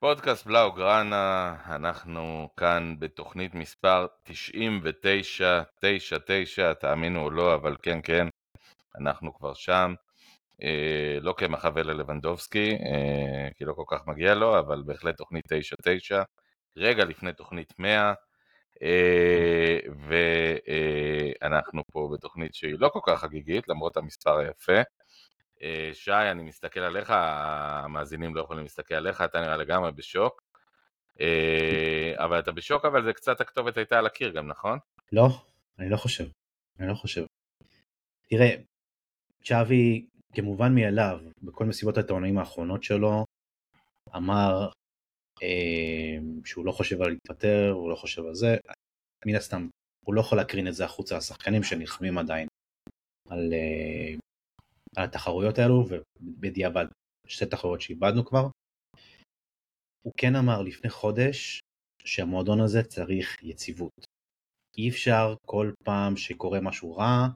פודקאסט בלאו גראנה, אנחנו כאן בתוכנית מספר 99, 99, תאמינו או לא, אבל כן כן, אנחנו כבר שם. אה, לא כמחווה ללבנדובסקי, אה, כי לא כל כך מגיע לו, אבל בהחלט תוכנית 99, רגע לפני תוכנית 100, אה, ואנחנו פה בתוכנית שהיא לא כל כך חגיגית, למרות המספר היפה. אה, שי, אני מסתכל עליך, המאזינים לא יכולים להסתכל עליך, אתה נראה לגמרי בשוק. אה, אבל אתה בשוק, אבל זה קצת הכתובת הייתה על הקיר גם, נכון? לא, אני לא חושב. אני לא חושב. תראה, צ'אבי, כמובן מאליו, בכל מסיבות העיתונאים האחרונות שלו, אמר אה, שהוא לא חושב על להתפטר, הוא לא חושב על זה. מן הסתם, הוא לא יכול להקרין את זה החוצה לשחקנים שנלחמים עדיין על, אה, על התחרויות האלו, ובדיעבד שתי תחרויות שאיבדנו כבר. הוא כן אמר לפני חודש שהמועדון הזה צריך יציבות. אי אפשר כל פעם שקורה משהו רע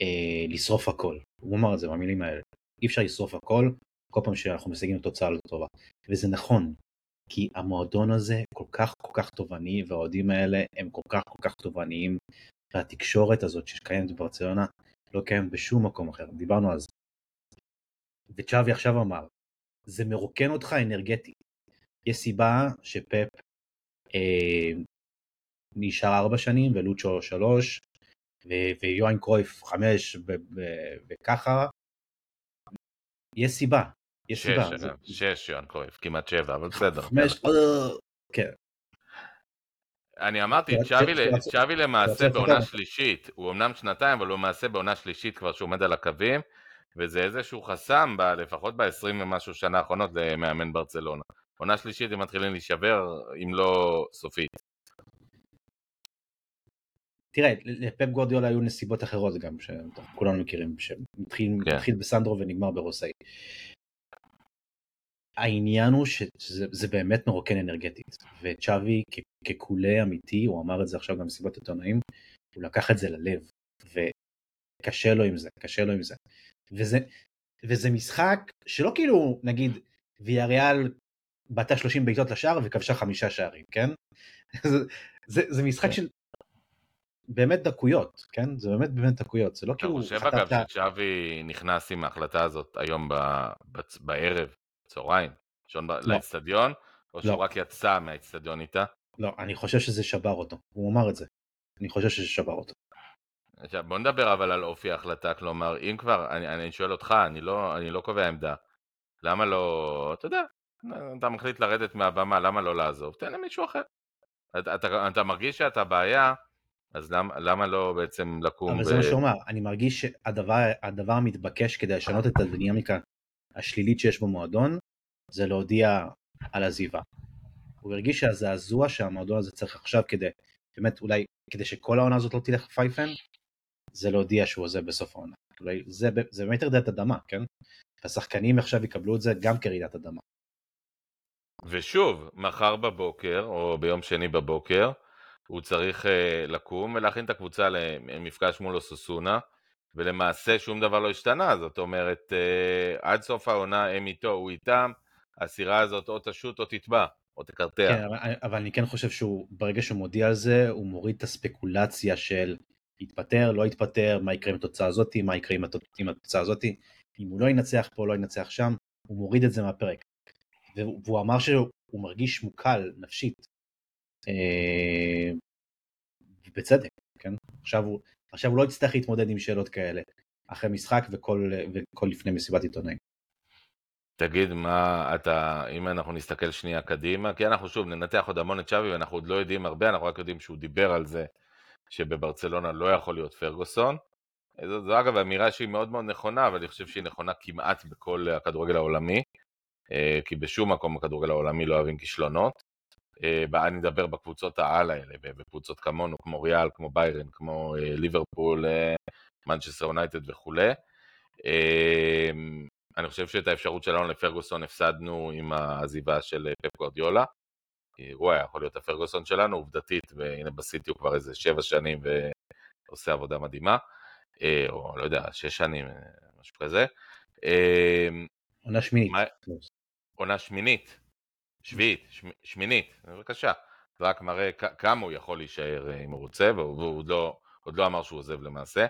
אה, לשרוף הכל. הוא אמר את זה במילים האלה. אי אפשר לשרוף הכל כל פעם שאנחנו משיגים תוצאה לא טובה. וזה נכון, כי המועדון הזה כל כך כל כך תובעני והאוהדים האלה הם כל כך כל כך תובעניים והתקשורת הזאת שקיימת בברצלונה לא קיים בשום מקום אחר, דיברנו על זה. וצ'אבי עכשיו אמר, זה מרוקן אותך אנרגטית. יש סיבה שפפ אה, נשאר ארבע שנים ולוצ'ו שלוש ויוהאן קרויף חמש וככה. יש סיבה, יש שש, סיבה. אגב, זה- שש יוהאן קרויף, כמעט שבע, אבל בסדר. חמש, אה, כן. אני אמרתי, צ'אבי למעשה בעונה. שלישית, הוא אמנם שנתיים, אבל הוא למעשה בעונה שלישית כבר שהוא עומד על הקווים, וזה איזשהו חסם, ב- לפחות ב-20 ומשהו שנה האחרונות למאמן ברצלונה. עונה שלישית הם מתחילים להישבר, אם לא סופית. תראה, לפפ גורדיולה היו נסיבות אחרות גם, שכולנו מכירים, שמתחיל כן. בסנדרו ונגמר ברוסאי. העניין הוא שזה זה באמת מרוקן אנרגטית, וצ'אבי כ- כקולה אמיתי, הוא אמר את זה עכשיו גם במסיבות עיתונאים, הוא לקח את זה ללב, וקשה לו עם זה, קשה לו עם זה. וזה, וזה משחק שלא כאילו, נגיד, ויאריאל בעטה 30 בעיטות לשער וכבשה חמישה שערים, כן? זה, זה, זה משחק של באמת דקויות, כן? זה באמת באמת דקויות, זה לא כאילו חושב אגב. שצ'אבי נכנס עם ההחלטה הזאת היום ב- בערב, צהריים, שעון ב- לאצטדיון, או שהוא לא. רק יצא מהאצטדיון איתה? לא, אני חושב שזה שבר אותו, הוא אמר את זה. אני חושב שזה שבר אותו. עכשיו בוא נדבר אבל על אופי ההחלטה, כלומר אם כבר, אני, אני שואל אותך, אני לא, אני לא קובע עמדה, למה לא, אתה יודע, אתה מחליט לרדת מהבמה, למה לא לעזוב? תן למישהו אחר. אתה, אתה, אתה מרגיש שאתה בעיה, אז למה, למה לא בעצם לקום אבל זה מה שהוא אמר, אני מרגיש שהדבר הדבר המתבקש כדי לשנות את הדינמיקה השלילית שיש במועדון, זה להודיע על עזיבה. הוא הרגיש שהזעזוע שהמועדון הזה צריך עכשיו כדי, באמת אולי, כדי שכל העונה הזאת לא תלך פייפן, זה להודיע שהוא עוזב בסוף העונה. אולי זה, זה באמת רעידת אדמה, כן? השחקנים עכשיו יקבלו את זה גם כרעידת אדמה. ושוב, מחר בבוקר, או ביום שני בבוקר, הוא צריך uh, לקום ולהכין את הקבוצה למפגש מול אוסוסונה, ולמעשה שום דבר לא השתנה, זאת אומרת, uh, עד סוף העונה הם איתו, הוא איתם, הסירה הזאת או תשוט או תטבע, או תקרטע. כן, אבל, אני כן חושב שהוא, ברגע שהוא מודיע על זה, הוא מוריד את הספקולציה של יתפטר, לא יתפטר, מה יקרה עם התוצאה הזאתי, מה יקרה עם, התוצ... עם התוצאה הזאתי, אם הוא לא ינצח פה, לא ינצח שם, הוא מוריד את זה מהפרק. והוא, אמר שהוא מרגיש מוקל נפשית. אה, ובצדק, כן? עכשיו הוא, עכשיו הוא לא יצטרך להתמודד עם שאלות כאלה, אחרי משחק וכל, וכל לפני מסיבת עיתונאים. תגיד מה אתה, אם אנחנו נסתכל שנייה קדימה, כי אנחנו שוב ננתח עוד המון את שווי ואנחנו עוד לא יודעים הרבה, אנחנו רק יודעים שהוא דיבר על זה שבברצלונה לא יכול להיות פרגוסון. זו, זו אגב אמירה שהיא מאוד מאוד נכונה, אבל אני חושב שהיא נכונה כמעט בכל הכדורגל העולמי, אה, כי בשום מקום בכדורגל העולמי לא אוהבים כישלונות. אה, אני מדבר בקבוצות העל האלה, בקבוצות כמונו, כמו ריאל, כמו ביירן, כמו אה, ליברפול, מנצ'סטר יונייטד וכולי. אני חושב שאת האפשרות שלנו לפרגוסון הפסדנו עם העזיבה של פפ גורדיולה. הוא היה יכול להיות הפרגוסון שלנו, עובדתית, והנה בסיטי הוא כבר איזה שבע שנים ועושה עבודה מדהימה, או לא יודע, שש שנים, משהו כזה. עונה שמינית. עונה שמינית. שביעית, שמינית, בבקשה. זה רק מראה כמה הוא יכול להישאר אם הוא רוצה, והוא עוד לא, עוד לא אמר שהוא עוזב למעשה.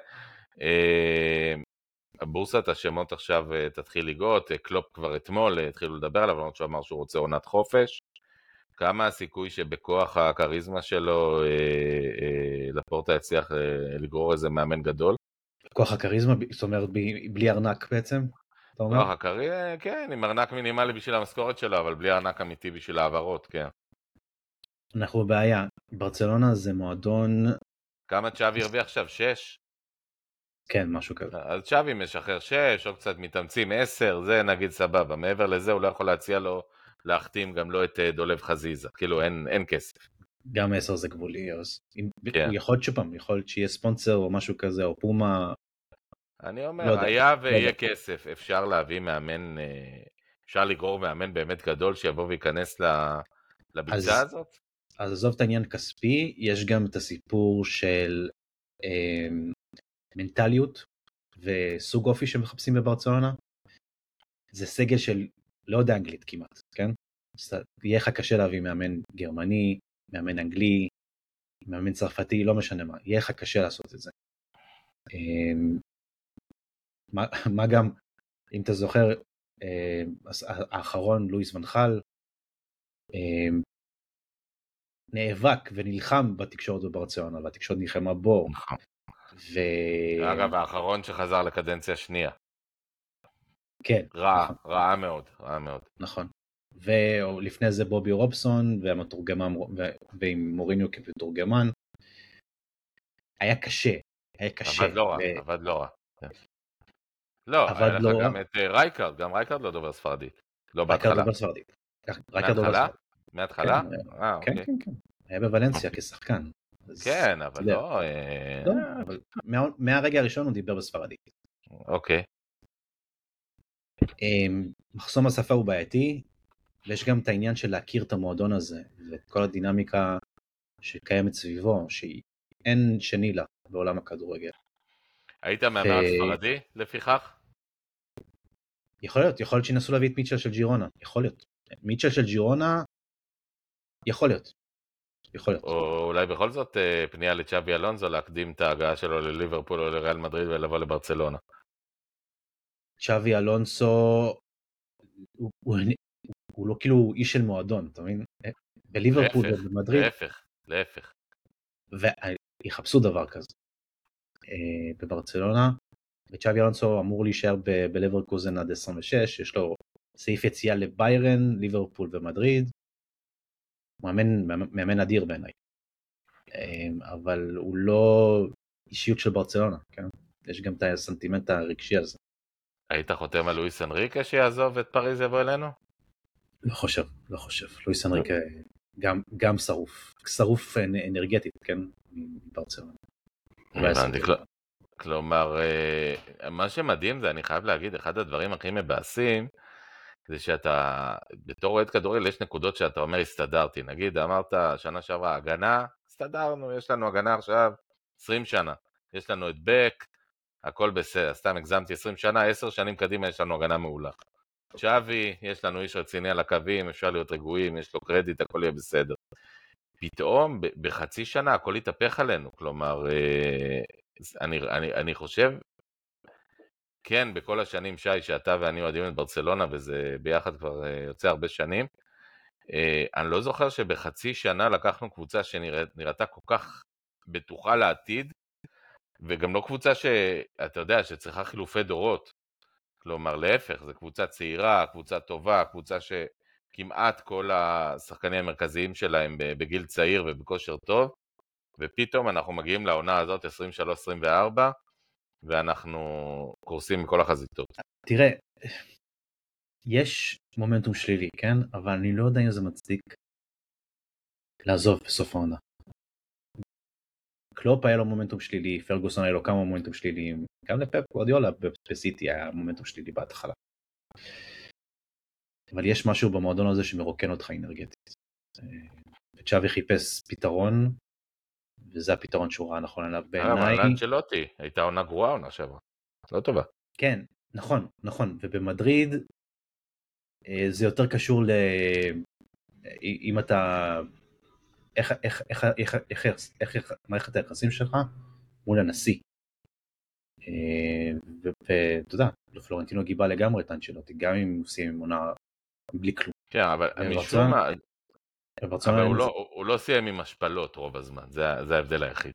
הבורסת השמות עכשיו תתחיל לגאות, קלופ כבר אתמול התחילו לדבר עליו, למרות שהוא אמר שהוא רוצה עונת חופש. כמה הסיכוי שבכוח הכריזמה שלו אה, אה, לפורטה יצליח אה, לגרור איזה מאמן גדול? כוח הכריזמה, זאת אומרת בלי ארנק בעצם? אתה אומר? כוח הכריזמה, כן, עם ארנק מינימלי בשביל המשכורת שלו, אבל בלי ארנק אמיתי בשביל העברות, כן. אנחנו בבעיה, ברצלונה זה מועדון... כמה צ'אבי הרוויח עכשיו? שש? כן, משהו כזה. אז צ'אבי משחרר שש, או קצת מתאמצים עשר, זה נגיד סבבה. מעבר לזה הוא לא יכול להציע לו להחתים גם לא את אה, דולב חזיזה, כאילו אין, אין כסף. גם עשר זה גבולי, אז כן. יכול להיות שפעם, יכול להיות שיהיה ספונסר או משהו כזה, או פומה. אני אומר, לא היה לא ויהיה לא כסף, אפשר להביא מאמן, אה, אפשר לגרור מאמן באמת גדול שיבוא וייכנס לביצה אז, הזאת? אז עזוב את העניין כספי, יש גם את הסיפור של אה, מנטליות וסוג אופי שמחפשים בברצלונה. זה סגל של לא יודע אנגלית כמעט, כן? יהיה לך קשה להביא מאמן גרמני, מאמן אנגלי, מאמן צרפתי, לא משנה מה, יהיה לך קשה לעשות את זה. מה, מה גם, אם אתה זוכר, אמ, האחרון, לואיס ונחל, אמ, נאבק ונלחם בתקשורת בברציונה, והתקשורת נלחמה בו. נכון. ו... אגב, האחרון שחזר לקדנציה שנייה. כן. רע, נכון. רעה מאוד, רעה מאוד. נכון. ולפני זה בובי רובסון והמתורגמן ועם מוריניו כמתורגמן. היה קשה, היה קשה. עבד לא רע, ו... עבד לא רע. לא, היה לך לא גם את אה, רייקארד, גם רייקארד לא דובר ספרדית. לא בהתחלה. רייקארד דובר ספרדית. מההתחלה? מההתחלה? כן, אה, כן, אוקיי. כן, כן. היה בוולנסיה כשחקן. כן, אבל לא... אה, לא מהרגע הראשון הוא דיבר בספרדית. אוקיי. אמ, מחסום השפה הוא בעייתי, ויש גם את העניין של להכיר את המועדון הזה, ואת כל הדינמיקה שקיימת סביבו, שאין שני לה בעולם הכדורגל. היית מהמר ספרדי לפיכך? יכול להיות, יכול להיות שינסו להביא את מיטשל של ג'ירונה, יכול להיות. מיטשל של ג'ירונה, יכול להיות. יכול להיות. או אולי בכל זאת אה, פנייה לצ'אבי אלונזו להקדים את ההגעה שלו לליברפול או לריאל מדריד ולבוא לברצלונה. צ'אבי אלונסו הוא, הוא, הוא לא כאילו איש של מועדון, אתה מבין? בליברפול ובמדריד. להפך, להפך. ויחפשו דבר כזה. אה, בברצלונה, וצ'אבי אלונסו אמור להישאר בלברקוזן עד 26, יש לו סעיף יציאה לביירן, ליברפול ומדריד. מאמן, מאמן אדיר בעיניי. אה, אבל הוא לא אישיות של ברצלונה, כן? יש גם את הסנטימנט הרגשי הזה. היית חותם על לואיס אנריקה שיעזוב את פריז יבוא אלינו? לא חושב, לא חושב. לואיס אנריקה גם, גם שרוף. שרוף אנרגטית, כן? מברצלונה. הבנתי, כלומר, אה, מה שמדהים זה, אני חייב להגיד, אחד הדברים הכי מבאסים, זה שאתה, בתור אוהד כדורגל יש נקודות שאתה אומר הסתדרתי, נגיד אמרת שנה שעברה הגנה, הסתדרנו, יש לנו הגנה עכשיו 20 שנה, יש לנו את בק, הכל בסדר, סתם הגזמתי 20 שנה, 10 שנים קדימה יש לנו הגנה מעולה. שווי, יש לנו איש רציני על הקווים, אפשר להיות רגועים, יש לו קרדיט, הכל יהיה בסדר. פתאום בחצי שנה הכל יתהפך עלינו, כלומר, אה, אני, אני, אני חושב, כן, בכל השנים, שי, שאתה ואני אוהדים את ברצלונה, וזה ביחד כבר אה, יוצא הרבה שנים, אה, אני לא זוכר שבחצי שנה לקחנו קבוצה שנראתה כל כך בטוחה לעתיד, וגם לא קבוצה שאתה יודע, שצריכה חילופי דורות. כלומר, להפך, זו קבוצה צעירה, קבוצה טובה, קבוצה שכמעט כל השחקנים המרכזיים שלה הם בגיל צעיר ובכושר טוב, ופתאום אנחנו מגיעים לעונה הזאת, 23-24, ואנחנו קורסים מכל החזיתות. תראה, יש מומנטום שלילי, כן? אבל אני לא יודע אם זה מצדיק לעזוב בסוף העונה. קלופ היה לו מומנטום שלילי, פרגוסון היה לו כמה מומנטום שליליים, גם לפפ גורדיולה בסיטי היה מומנטום שלילי בהתחלה. אבל יש משהו במועדון הזה שמרוקן אותך אנרגטית. וצ'אבי חיפש פתרון, וזה הפתרון שהוא ראה נכון עליו בעיניי. אבל אנצ'לוטי, הייתה עונה גרועה עונה שעברה, לא טובה. כן, נכון, נכון, ובמדריד אה, זה יותר קשור אם אתה, איך, איך, איך, איך, איך, איך, איך מערכת היחסים שלך מול הנשיא. ואתה יודע, פלורנטינו גיבה לגמרי את אנצ'לוטי, גם אם עם עונה בלי כלום. כן, אבל משום מה, אבל הוא לא, הוא לא סיים עם השפלות רוב הזמן, זה, זה ההבדל היחיד.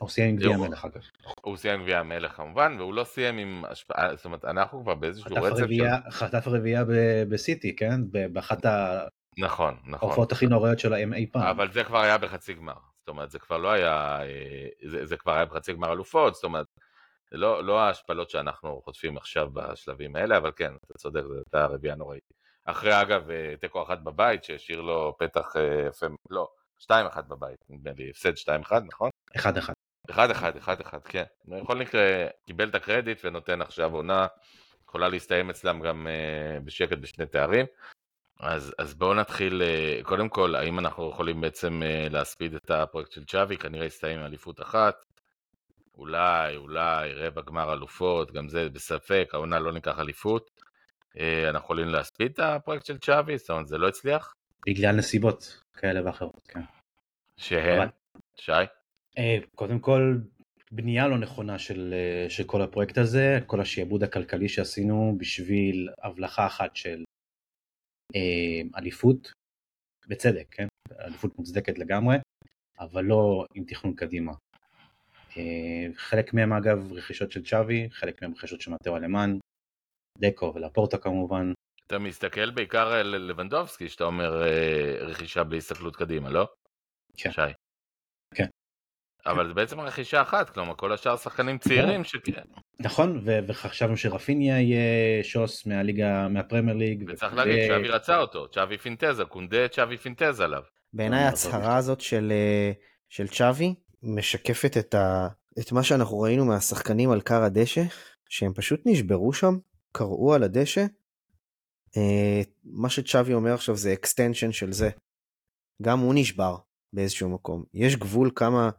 הוא סיים עם גביע המלך אגב. הוא סיים עם גביע המלך כמובן, והוא לא סיים עם השפעה, זאת אומרת, אנחנו כבר באיזשהו רצף של... חטף רביעייה בסיטי, כן? באחת נכון, נכון. ההופעות הכי נוראיות שלהם אי פעם. אבל זה כבר היה בחצי גמר. זאת אומרת, זה כבר לא היה, אה, זה, זה כבר היה בחצי גמר אלופות, זאת אומרת, לא, לא ההשפלות שאנחנו חוטפים עכשיו בשלבים האלה, אבל כן, אתה צודק, זו הייתה רביעייה נוראית. אחרי אגב אה, תיקו אחת בבית שהשאיר לו פתח אה, יפה, לא, שתיים אחת בבית, נדמה לי, הפסד שתיים אחד, נכון? אחד אחד. אחד אחד, אחד אחד, כן. בכל מקרה, קיבל את הקרדיט ונותן עכשיו עונה, יכולה להסתיים אצלם גם uh, בשקט בשני תארים. אז, אז בואו נתחיל, קודם כל, האם אנחנו יכולים בעצם להספיד את הפרויקט של צ'אבי, כנראה יסתיים עם אליפות אחת. אולי, אולי, רבע גמר אלופות, גם זה בספק, העונה לא ניקח אליפות. אה, אנחנו יכולים להספיד את הפרויקט של צ'אבי? זאת אומרת, זה לא הצליח? בגלל נסיבות כאלה ואחרות, כן. שהן? שי? אה, קודם כל, בנייה לא נכונה של, אה, של כל הפרויקט הזה, כל השיעבוד הכלכלי שעשינו בשביל הבלחה אחת של אליפות, בצדק, כן? אליפות מוצדקת לגמרי, אבל לא עם תכנון קדימה. חלק מהם אגב רכישות של צ'אבי, חלק מהם רכישות של מטאו אלמן, דקו ולפורטה כמובן. אתה מסתכל בעיקר על לבנדובסקי, שאתה אומר אה, רכישה בלי הסתכלות קדימה, לא? כן. שי. כן. אבל זה בעצם רכישה אחת, כלומר כל השאר שחקנים צעירים שכן. נכון, וחשבנו שרפיניה יהיה שוס מהליגה, מהפרמייר ליג. וצריך להגיד, צ'אבי רצה אותו, צ'אבי פינטזה, קונדה צ'אבי פינטזה עליו. בעיניי ההצהרה הזאת של, אה, של צ'אבי משקפת את, ה, את מה שאנחנו ראינו מהשחקנים על כר הדשא, שהם פשוט נשברו שם קרסו על הדשא, אה, מה שצ'אבי אומר עכשיו זה extension של זה. גם הוא נשבר באיזשהו מקום. יש גבול כמה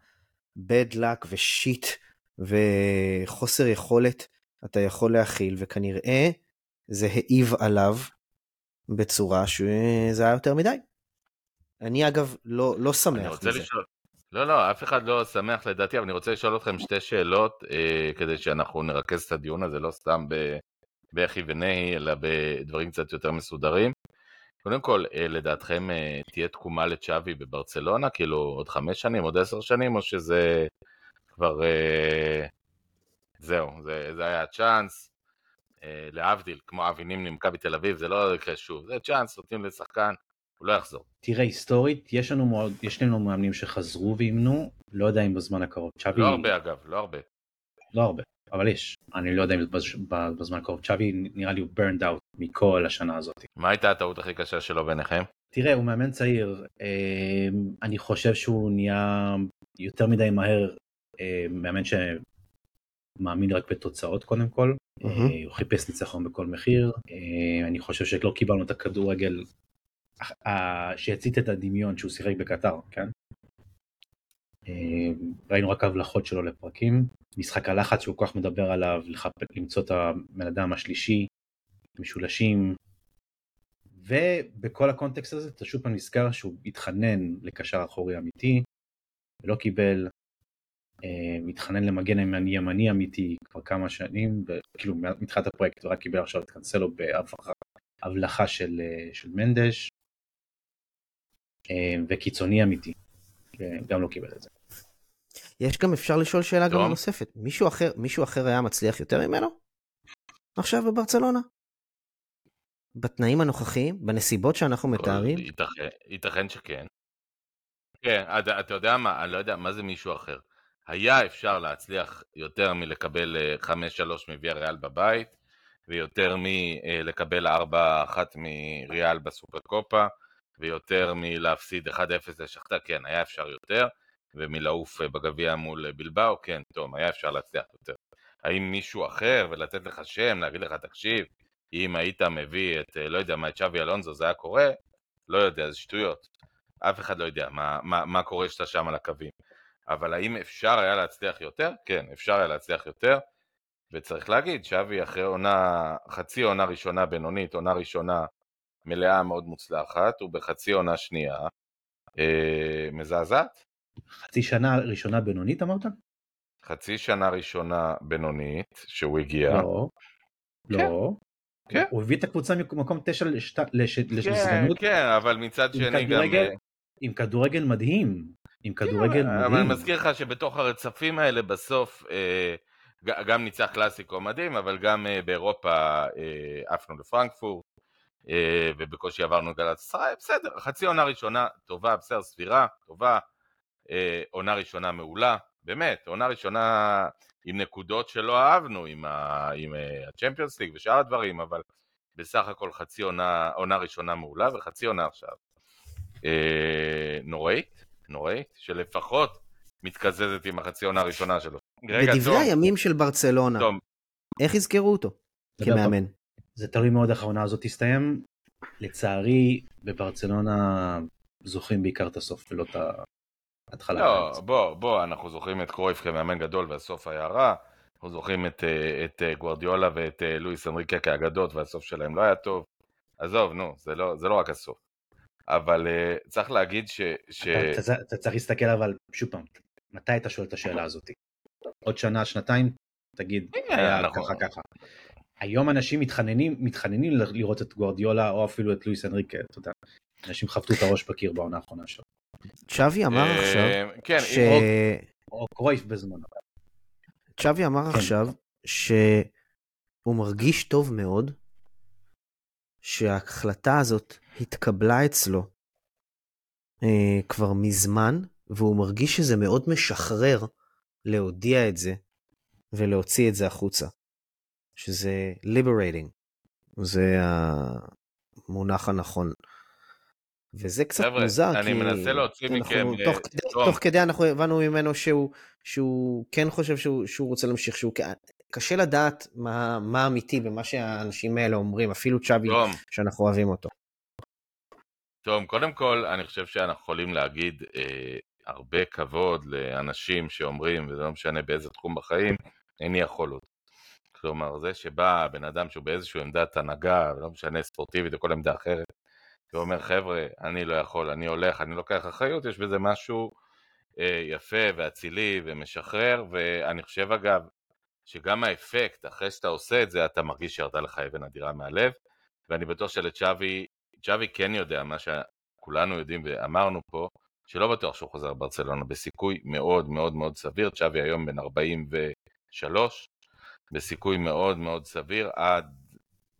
bad luck ו shit וחוסר יכולת אתה יכול להכיל, וכנראה זה העיב עליו בצורה שזה היה יותר מדי. אני אגב לא, לא שמח מזה. לשאול, לא, לא, אף אחד לא שמח לדעתי, אבל אני רוצה לשאול אתכם שתי שאלות אה, כדי שאנחנו נרכז את הדיון הזה, לא סתם ב, בכי ונהי, אלא בדברים קצת יותר מסודרים. קודם כל, אה, לדעתכם אה, תהיה תקומה לצ'אבי בברצלונה? כאילו עוד חמש שנים, עוד עשר שנים, או שזה כבר... אה, זהו, זה, זה היה הצ'אנס. להבדיל, כמו אבי נימני ממכבי תל אביב, זה לא יקרה שוב. זה צ'אנס, נותנים לשחקן, הוא לא יחזור. תראה, היסטורית, יש לנו, יש לנו מאמנים שחזרו ואימנו, לא יודע אם בזמן הקרוב. צ'אבי... לא הרבה אגב, לא הרבה. לא הרבה. אבל יש, אני לא יודע אם בזמן הקרוב, צ'אבי נראה לי הוא burned out מכל השנה הזאת. מה הייתה הטעות הכי קשה שלו ביניכם? תראה, הוא מאמן צעיר, אמ, אני חושב שהוא נהיה יותר מדי מהר אמ, מאמן שמאמין רק בתוצאות קודם כל, mm-hmm. הוא חיפש ניצחון בכל מחיר, אמ, אני חושב שלא קיבלנו את הכדורגל שהצית את הדמיון שהוא שיחק בקטר, כן? ראינו רק הבלחות שלו לפרקים, משחק הלחץ שהוא כל כך מדבר עליו, למצוא את הבן אדם השלישי, משולשים, ובכל הקונטקסט הזה אתה שוב פעם נזכר שהוא התחנן לקשר אחורי אמיתי, ולא קיבל, אה, מתחנן למגן ימני ימני אמיתי כבר כמה שנים, כאילו מתחילת הפרויקט, ורק קיבל עכשיו את קנסלו בהבלחה של, אה, של מנדש, אה, וקיצוני אמיתי, גם לא קיבל את זה. יש גם, אפשר לשאול שאלה גם נוספת. מישהו אחר, מישהו אחר היה מצליח יותר ממנו? עכשיו בברצלונה? בתנאים הנוכחיים? בנסיבות שאנחנו מתארים? ייתכן, ייתכן שכן. כן, אתה, אתה יודע מה, אני לא יודע מה זה מישהו אחר. היה אפשר להצליח יותר מלקבל 5-3 אה, מוויה ריאל בבית, ויותר מלקבל 4-1 מריאל בסופר קופה, ויותר מלהפסיד 1-0 לשחטה, כן, היה אפשר יותר. ומלעוף אה, בגביע מול אה, בלבאו, כן, טוב, היה אפשר להצליח יותר. האם מישהו אחר ולתת לך שם, להגיד לך, תקשיב, אם היית מביא את, אה, לא יודע מה, את שווי אלונזו, זה היה קורה? לא יודע, זה שטויות. אף אחד לא יודע מה, מה, מה קורה שאתה שם על הקווים. אבל האם אפשר היה להצליח יותר? כן, אפשר היה להצליח יותר. וצריך להגיד, שווי אחרי עונה, חצי עונה ראשונה בינונית, עונה ראשונה מלאה מאוד מוצלחת, הוא בחצי עונה שנייה, אה, מזעזעת. חצי שנה ראשונה בינונית אמרת? חצי שנה ראשונה בינונית, שהוא הגיע. לא. כן. לא. כן. הוא הביא את הקבוצה ממקום תשע לשת- לש- כן, כן, אבל מצד שני גם... אה, עם כדורגל מדהים. עם כדורגל אבל אני מדהים. מזכיר לך שבתוך הרצפים האלה בסוף אה, גם ניצח קלאסיקו מדהים, אבל גם אה, באירופה אה, עפנו לפרנקפורט, ובקושי עברנו גלת ישראל, בסדר, חצי עונה ראשונה טובה, בסדר, סבירה, טובה, אה, עונה ראשונה מעולה, באמת, עונה ראשונה עם נקודות שלא אהבנו, עם, אה, הצ'מפיונס ליג ושאר הדברים, אבל בסך הכל חצי עונה, עונה ראשונה מעולה וחצי עונה עכשיו. אה, נוראית, נוראית, שלפחות מתקזזת עם החצי עונה הראשונה שלו. בדברי הימים של ברצלונה, איך יזכרו אותו כמאמן? זה תלוי מאוד איך העונה הזאת תסתיים. לצערי בברצלונה זוכרים בעיקר את הסוף ולא את ההתחלה. לא, בוא, בוא, אנחנו זוכרים את קרויף כמאמן גדול והסוף היה רע, אנחנו זוכרים את, אה, את אה, גוורדיולה ואת אה, לואיס אנריקה כאגדות והסוף שלהם לא היה טוב. עזוב, נו, זה לא, זה לא רק הסוף. אבל אה, צריך להגיד ש... ש... אתה, אתה, אתה צריך להסתכל אבל שוב פעם מתי אתה שואל את השאלה הזאת עוד שנה שנתיים תגיד היה אנחנו- ככה ככה. היום אנשים מתחננים מתחננים לראות את גוארדיולה או אפילו את לואיס אנריקה אתה יודע. אנשים חבטו את הראש בקיר בעונה האחרונה שלו. צ'אבי אמר אה, עכשיו, כן, ש... או קרויף בזמנו. צ'אבי אמר כן. עכשיו שהוא מרגיש טוב מאוד שההחלטה הזאת התקבלה אצלו אה, כבר מזמן, והוא מרגיש שזה מאוד משחרר להודיע את זה ולהוציא את זה החוצה. שזה liberating, זה המונח הנכון. וזה קצת חבר'ה, מוזר, אני כי מנסה להוציא אנחנו- מכם, תוך, אה, כדי. תוך כדי אנחנו הבנו ממנו שהוא, שהוא כן חושב שהוא, שהוא רוצה להמשיך, שהוא כן- קשה לדעת מה, מה אמיתי במה שהאנשים האלה אומרים, אפילו צ'אבי שאנחנו אוהבים אותו. תום, קודם כל, אני חושב שאנחנו יכולים להגיד אה, הרבה כבוד לאנשים שאומרים, וזה לא משנה באיזה תחום בחיים, איני יכול עוד. כלומר, זה שבא בן אדם שהוא באיזושהי עמדת הנהגה, לא משנה ספורטיבית או כל עמדה אחרת, ואומר, חבר'ה, אני לא יכול, אני הולך, אני לוקח אחריות, יש בזה משהו אה, יפה ואצילי ומשחרר, ואני חושב אגב, שגם האפקט, אחרי שאתה עושה את זה, אתה מרגיש שירדה לך אבן אדירה מהלב, ואני בטוח שלצ'אבי, צ'אבי כן יודע מה שכולנו יודעים ואמרנו פה, שלא בטוח שהוא חוזר לברצלונה, בסיכוי מאוד מאוד מאוד סביר, צ'אבי היום בן 43, בסיכוי מאוד מאוד סביר עד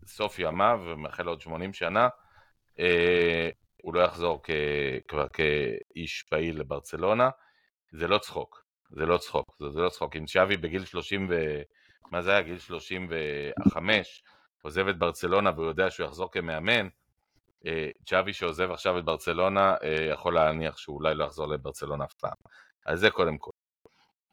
סוף ימיו, ומאחל עוד 80 שנה, אה, הוא לא יחזור כ, כבר כאיש פעיל לברצלונה, זה לא צחוק, זה לא צחוק, זה, זה לא צחוק, אם צ'אבי בגיל 30 ו... מה זה היה? גיל 35, עוזב את ברצלונה והוא יודע שהוא יחזור כמאמן, אה, צ'אבי שעוזב עכשיו את ברצלונה אה, יכול להניח שהוא אולי לא יחזור לברצלונה אף פעם. אז זה קודם כל.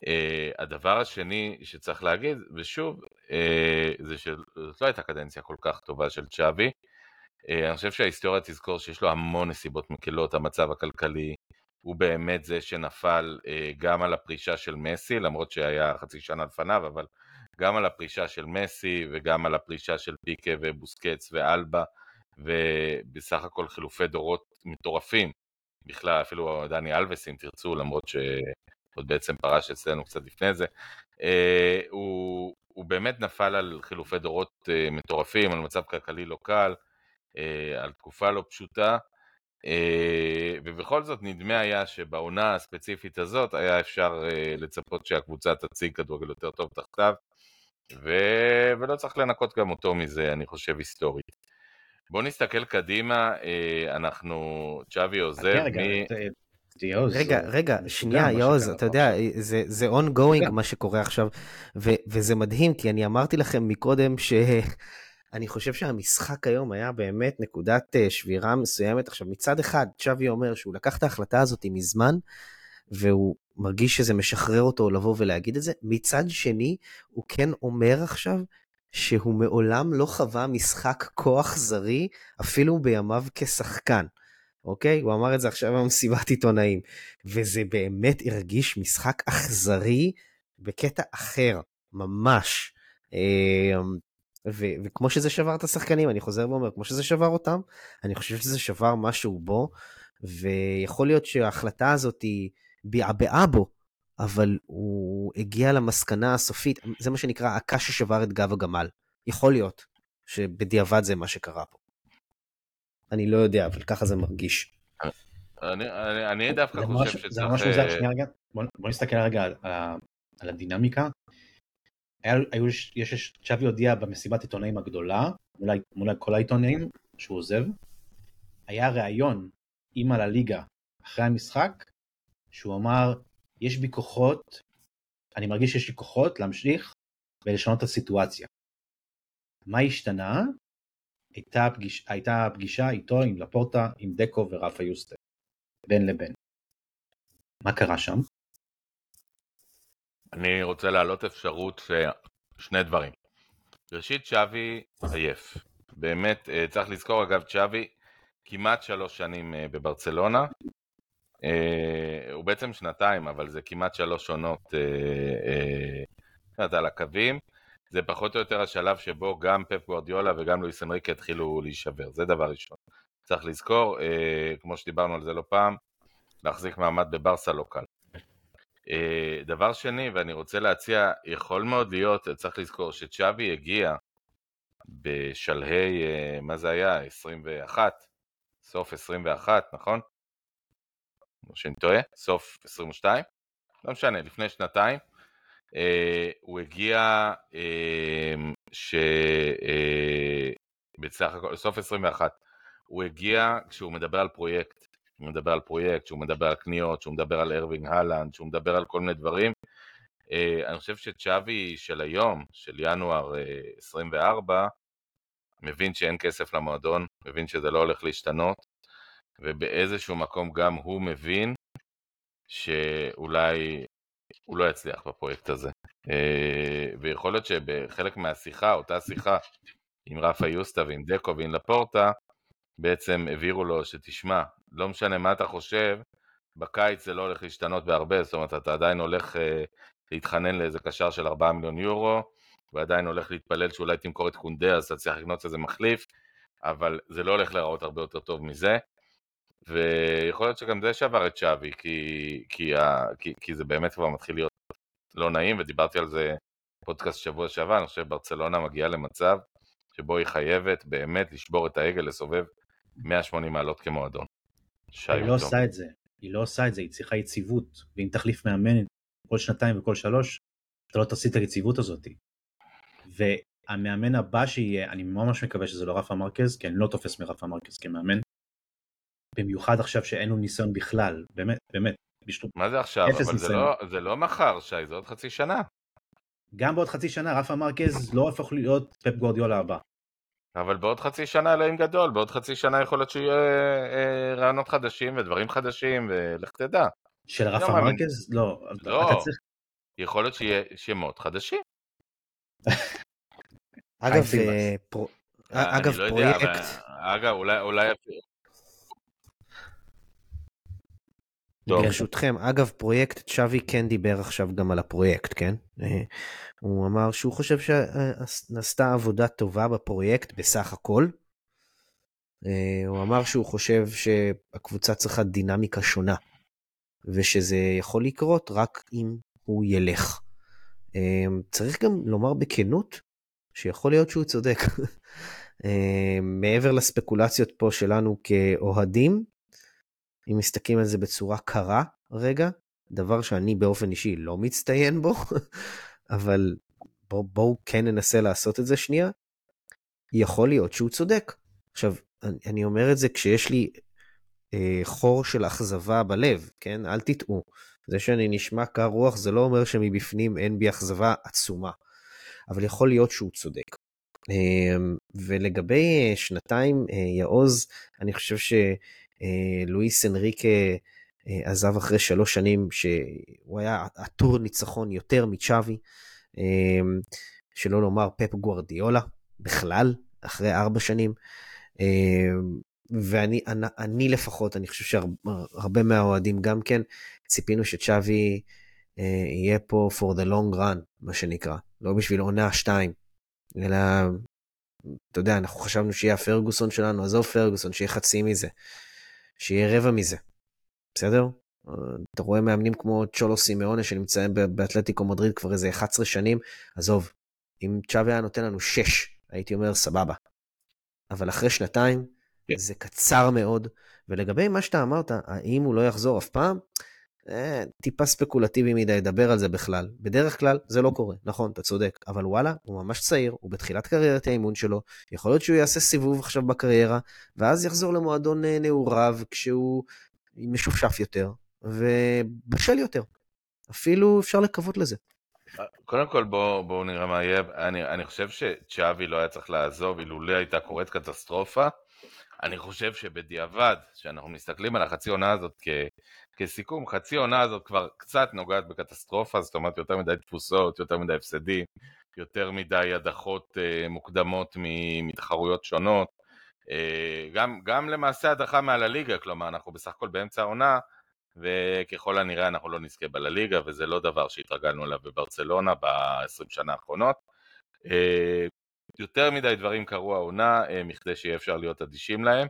Uh, הדבר השני שצריך להגיד, ושוב, uh, זה שזאת לא הייתה קדנציה כל כך טובה של צ'אבי. Uh, אני חושב שההיסטוריה תזכור שיש לו המון נסיבות מקלות, המצב הכלכלי, הוא באמת זה שנפל uh, גם על הפרישה של מסי, למרות שהיה חצי שנה לפניו, אבל גם על הפרישה של מסי וגם על הפרישה של פיקה ובוסקץ ואלבה, ובסך הכל חילופי דורות מטורפים. בכלל, אפילו דני אלווס אם תרצו, למרות ש... עוד בעצם פרש אצלנו קצת לפני זה, אה, הוא, הוא באמת נפל על חילופי דורות אה, מטורפים, על מצב כלכלי לא קל, אה, על תקופה לא פשוטה, ובכל זאת נדמה היה שבעונה הספציפית הזאת היה אפשר לצפות שהקבוצה תציג כדורגל יותר טוב תחתיו, ו... ולא צריך לנקות גם אותו מזה, אני חושב, היסטורית. בואו נסתכל קדימה, אנחנו, צ'אבי עוזב, רגע. יעוז, רגע, רגע, שנייה, שקרה אתה יודע. זה, זה ongoing. מה שקורה עכשיו, ו, וזה מדהים, כי אני אמרתי לכם מקודם ש... אני חושב שהמשחק היום היה באמת נקודת אה, שבירה מסוימת. עכשיו, מצד אחד, צ'אבי אומר שהוא לקח את ההחלטה הזאת מזמן, והוא מרגיש שזה משחרר אותו לבוא ולהגיד את זה. מצד שני, הוא כן אומר עכשיו שהוא מעולם לא חווה משחק כה אכזרי, אפילו בימיו כשחקן. אוקיי? הוא אמר את זה עכשיו במסיבת עיתונאים. וזה באמת הרגיש משחק אכזרי בקטע אחר, ממש. אה, ו- וכמו שזה שבר את השחקנים, אני חוזר ואומר, כמו שזה שבר אותם, אני חושב שזה שבר משהו בו, ויכול להיות שההחלטה הזאת היא ביעבעה בו, אבל הוא הגיע למסקנה הסופית, זה מה שנקרא הקש ששבר את גב הגמל. יכול להיות שבדיעבד זה מה שקרה פה. אני לא יודע, אבל ככה זה מרגיש. אני, אני, אני דווקא חושב ממש, שצריך... זה ממש מוזר, אה, שנייה רגע, בוא, בוא נסתכל רגע על, על, ה- על הדינמיקה. היה, היו, יש, יש, צ'אבי הודיע במסיבת עיתונאים הגדולה, מול כל העיתונאים, שהוא עוזב. היה ראיון עם על הליגה אחרי המשחק, שהוא אמר, יש בי כוחות, אני מרגיש שיש לי כוחות להמשיך ולשנות את הסיטואציה. מה השתנה? הייתה, פגיש, הייתה פגישה איתו, עם לפורטה, עם דקו ורפה יוסטר, בין לבין. מה קרה שם? אני רוצה להעלות אפשרות שני דברים. ראשית, שווי עייף. באמת, אה, צריך לזכור, אגב, שווי כמעט שלוש שנים אה, בברצלונה. אה, הוא בעצם שנתיים, אבל זה כמעט שלוש עונות על הקווים. זה פחות או יותר השלב שבו גם פפ גוורדיולה וגם לואיס אנריקה התחילו להישבר, זה דבר ראשון. צריך לזכור, אה, כמו שדיברנו על זה לא פעם, להחזיק מעמד בברסה לא קל. אה, דבר שני, ואני רוצה להציע, יכול מאוד להיות, צריך לזכור שצ'אבי הגיע בשלהי, אה, מה זה היה? 21, סוף 21, נכון? או שאני טועה? סוף 22? לא משנה, לפני שנתיים. אה, הוא הגיע אה, ש... אה, בסך הכל, סוף 21. הוא הגיע כשהוא מדבר על פרויקט. הוא מדבר על פרויקט, שהוא מדבר על קניות, שהוא מדבר על ארווינג הלנד, שהוא מדבר על כל מיני דברים. אה, אני חושב שצ'אבי של היום, של ינואר אה, 24, מבין שאין כסף למועדון, מבין שזה לא הולך להשתנות, ובאיזשהו מקום גם הוא מבין שאולי הוא לא יצליח בפרויקט הזה. אה, ויכול להיות שבחלק מהשיחה, אותה שיחה עם רפה יוסטה ועם דקו ועם לפורטה, בעצם הבהירו לו שתשמע, לא משנה מה אתה חושב, בקיץ זה לא הולך להשתנות בהרבה, זאת אומרת אתה עדיין הולך אה, להתחנן לאיזה קשר של 4 מיליון יורו, ועדיין הולך להתפלל שאולי תמכור את קונדה אז תצליח לקנות איזה מחליף, אבל זה לא הולך להיראות הרבה יותר טוב מזה. ויכול להיות שגם זה שבר את שווי, כי, כי, ה, כי, כי זה באמת כבר מתחיל להיות לא נעים, ודיברתי על זה פודקאסט שבוע שעבר, אני חושב שברצלונה מגיעה למצב שבו היא חייבת באמת לשבור את העגל, לסובב 180 מעלות כמועדון. שי היא לא. עושה את זה, היא לא עושה את זה, היא צריכה יציבות, ואם תחליף מאמן כל שנתיים וכל שלוש, אתה לא תעשי את היציבות הזאת. והמאמן הבא שיהיה, אני ממש מקווה שזה לא רפה מרקז, כי אני לא תופס מרפה מרקז כמאמן. במיוחד עכשיו שאין לו ניסיון בכלל, באמת, באמת. בשטו- מה זה עכשיו? אבל זה. לא, זה לא מחר, שי, זה עוד חצי שנה. גם בעוד חצי שנה רפה מרקז לא הפך להיות פפ גורדיולה הבא. אבל בעוד חצי שנה אלוהים גדול, בעוד חצי שנה יכול להיות שיהיו אה, רעיונות חדשים ודברים חדשים, ולך תדע. של רפה מאמין. מרקז? לא. לא. אתה צריך... יכול להיות שיהיה שמות חדשים. אגב. אה, פרו- אה, אגב, אני לא יודע, פרויקט, אבל- אגב, אולי, אולי אפילו... טוב. ברשותכם, אגב, פרויקט צ'אבי כן דיבר עכשיו גם על הפרויקט, כן? אה, הוא אמר שהוא חושב שנעשתה עבודה טובה בפרויקט בסך הכל. אה, הוא אמר שהוא חושב שהקבוצה צריכה דינמיקה שונה, ושזה יכול לקרות רק אם הוא ילך. אה, צריך גם לומר בכנות שיכול להיות שהוא צודק. מעבר לספקולציות פה שלנו כאוהדים, אם מסתכלים על זה בצורה קרה רגע, דבר שאני באופן אישי לא מצטיין בו, אבל בואו בוא כן ננסה לעשות את זה שנייה, יכול להיות שהוא צודק. עכשיו, אני, אומר את זה כשיש לי אה, חור של אכזבה בלב, כן? אל תטעו. זה שאני נשמע קר רוח זה לא אומר שמבפנים אין בי אכזבה עצומה, אבל יכול להיות שהוא צודק. אה, ולגבי אה, שנתיים, אה, יעוז, אני חושב ש... לואיס אנריקה אה, עזב אחרי שלוש שנים שהוא היה עטור ניצחון יותר מצ'אבי, אה, שלא לומר פפ גוורדיולה בכלל, אחרי ארבע שנים. אה, ואני אני, אני לפחות, אני חושב שהרבה מהאוהדים גם כן, ציפינו שצ'אבי אה, יהיה פה for the long run, מה שנקרא, לא בשביל עונה שתיים, אלא אתה יודע, אנחנו חשבנו שיהיה הפרגוסון שלנו, עזוב פרגוסון, שיהיה חצי מזה, שיהיה רבע מזה, בסדר? אתה רואה מאמנים כמו צ'ולו סימאונה שנמצאים באתלטיקו מדריד כבר איזה 11 שנים, עזוב, אם צ'אבי היה נותן לנו 6, הייתי אומר סבבה. אבל אחרי שנתיים, yeah. כן. זה קצר מאוד, ולגבי מה שאתה אמרת, האם הוא לא יחזור אף פעם, אה, טיפה ספקולטיבי מדי לדבר על זה בכלל. בדרך כלל זה לא קורה, נכון, אתה צודק, אבל וואלה, הוא ממש צעיר, הוא בתחילת קריירת האימון שלו, יכול להיות שהוא יעשה סיבוב עכשיו בקריירה, ואז יחזור למועדון אה, נעוריו כשהוא משופשף יותר, ובשל יותר. אפילו אפשר לקוות לזה. קודם כל בואו בוא נראה מה יהיה, אני, אני חושב שצ'אבי לא היה צריך לעזוב אילולא הייתה קורית קטסטרופה. אני חושב שבדיעבד, כשאנחנו מסתכלים על החצי עונה הזאת כ, כסיכום, חצי עונה הזאת כבר קצת נוגעת בקטסטרופה, זאת אומרת יותר מדי תפוסות, יותר מדי הפסדים, יותר מדי הדחות אה, מוקדמות מתחרויות שונות, אה, גם, גם למעשה הדחה מעל הליגה, כלומר אנחנו בסך הכל באמצע העונה, וככל הנראה אנחנו לא נזכה בלליגה, וזה לא דבר שהתרגלנו אליו בברצלונה ב-20 שנה האחרונות. יותר מדי דברים קרו העונה, אה, מכדי שיהיה אפשר להיות אדישים להם.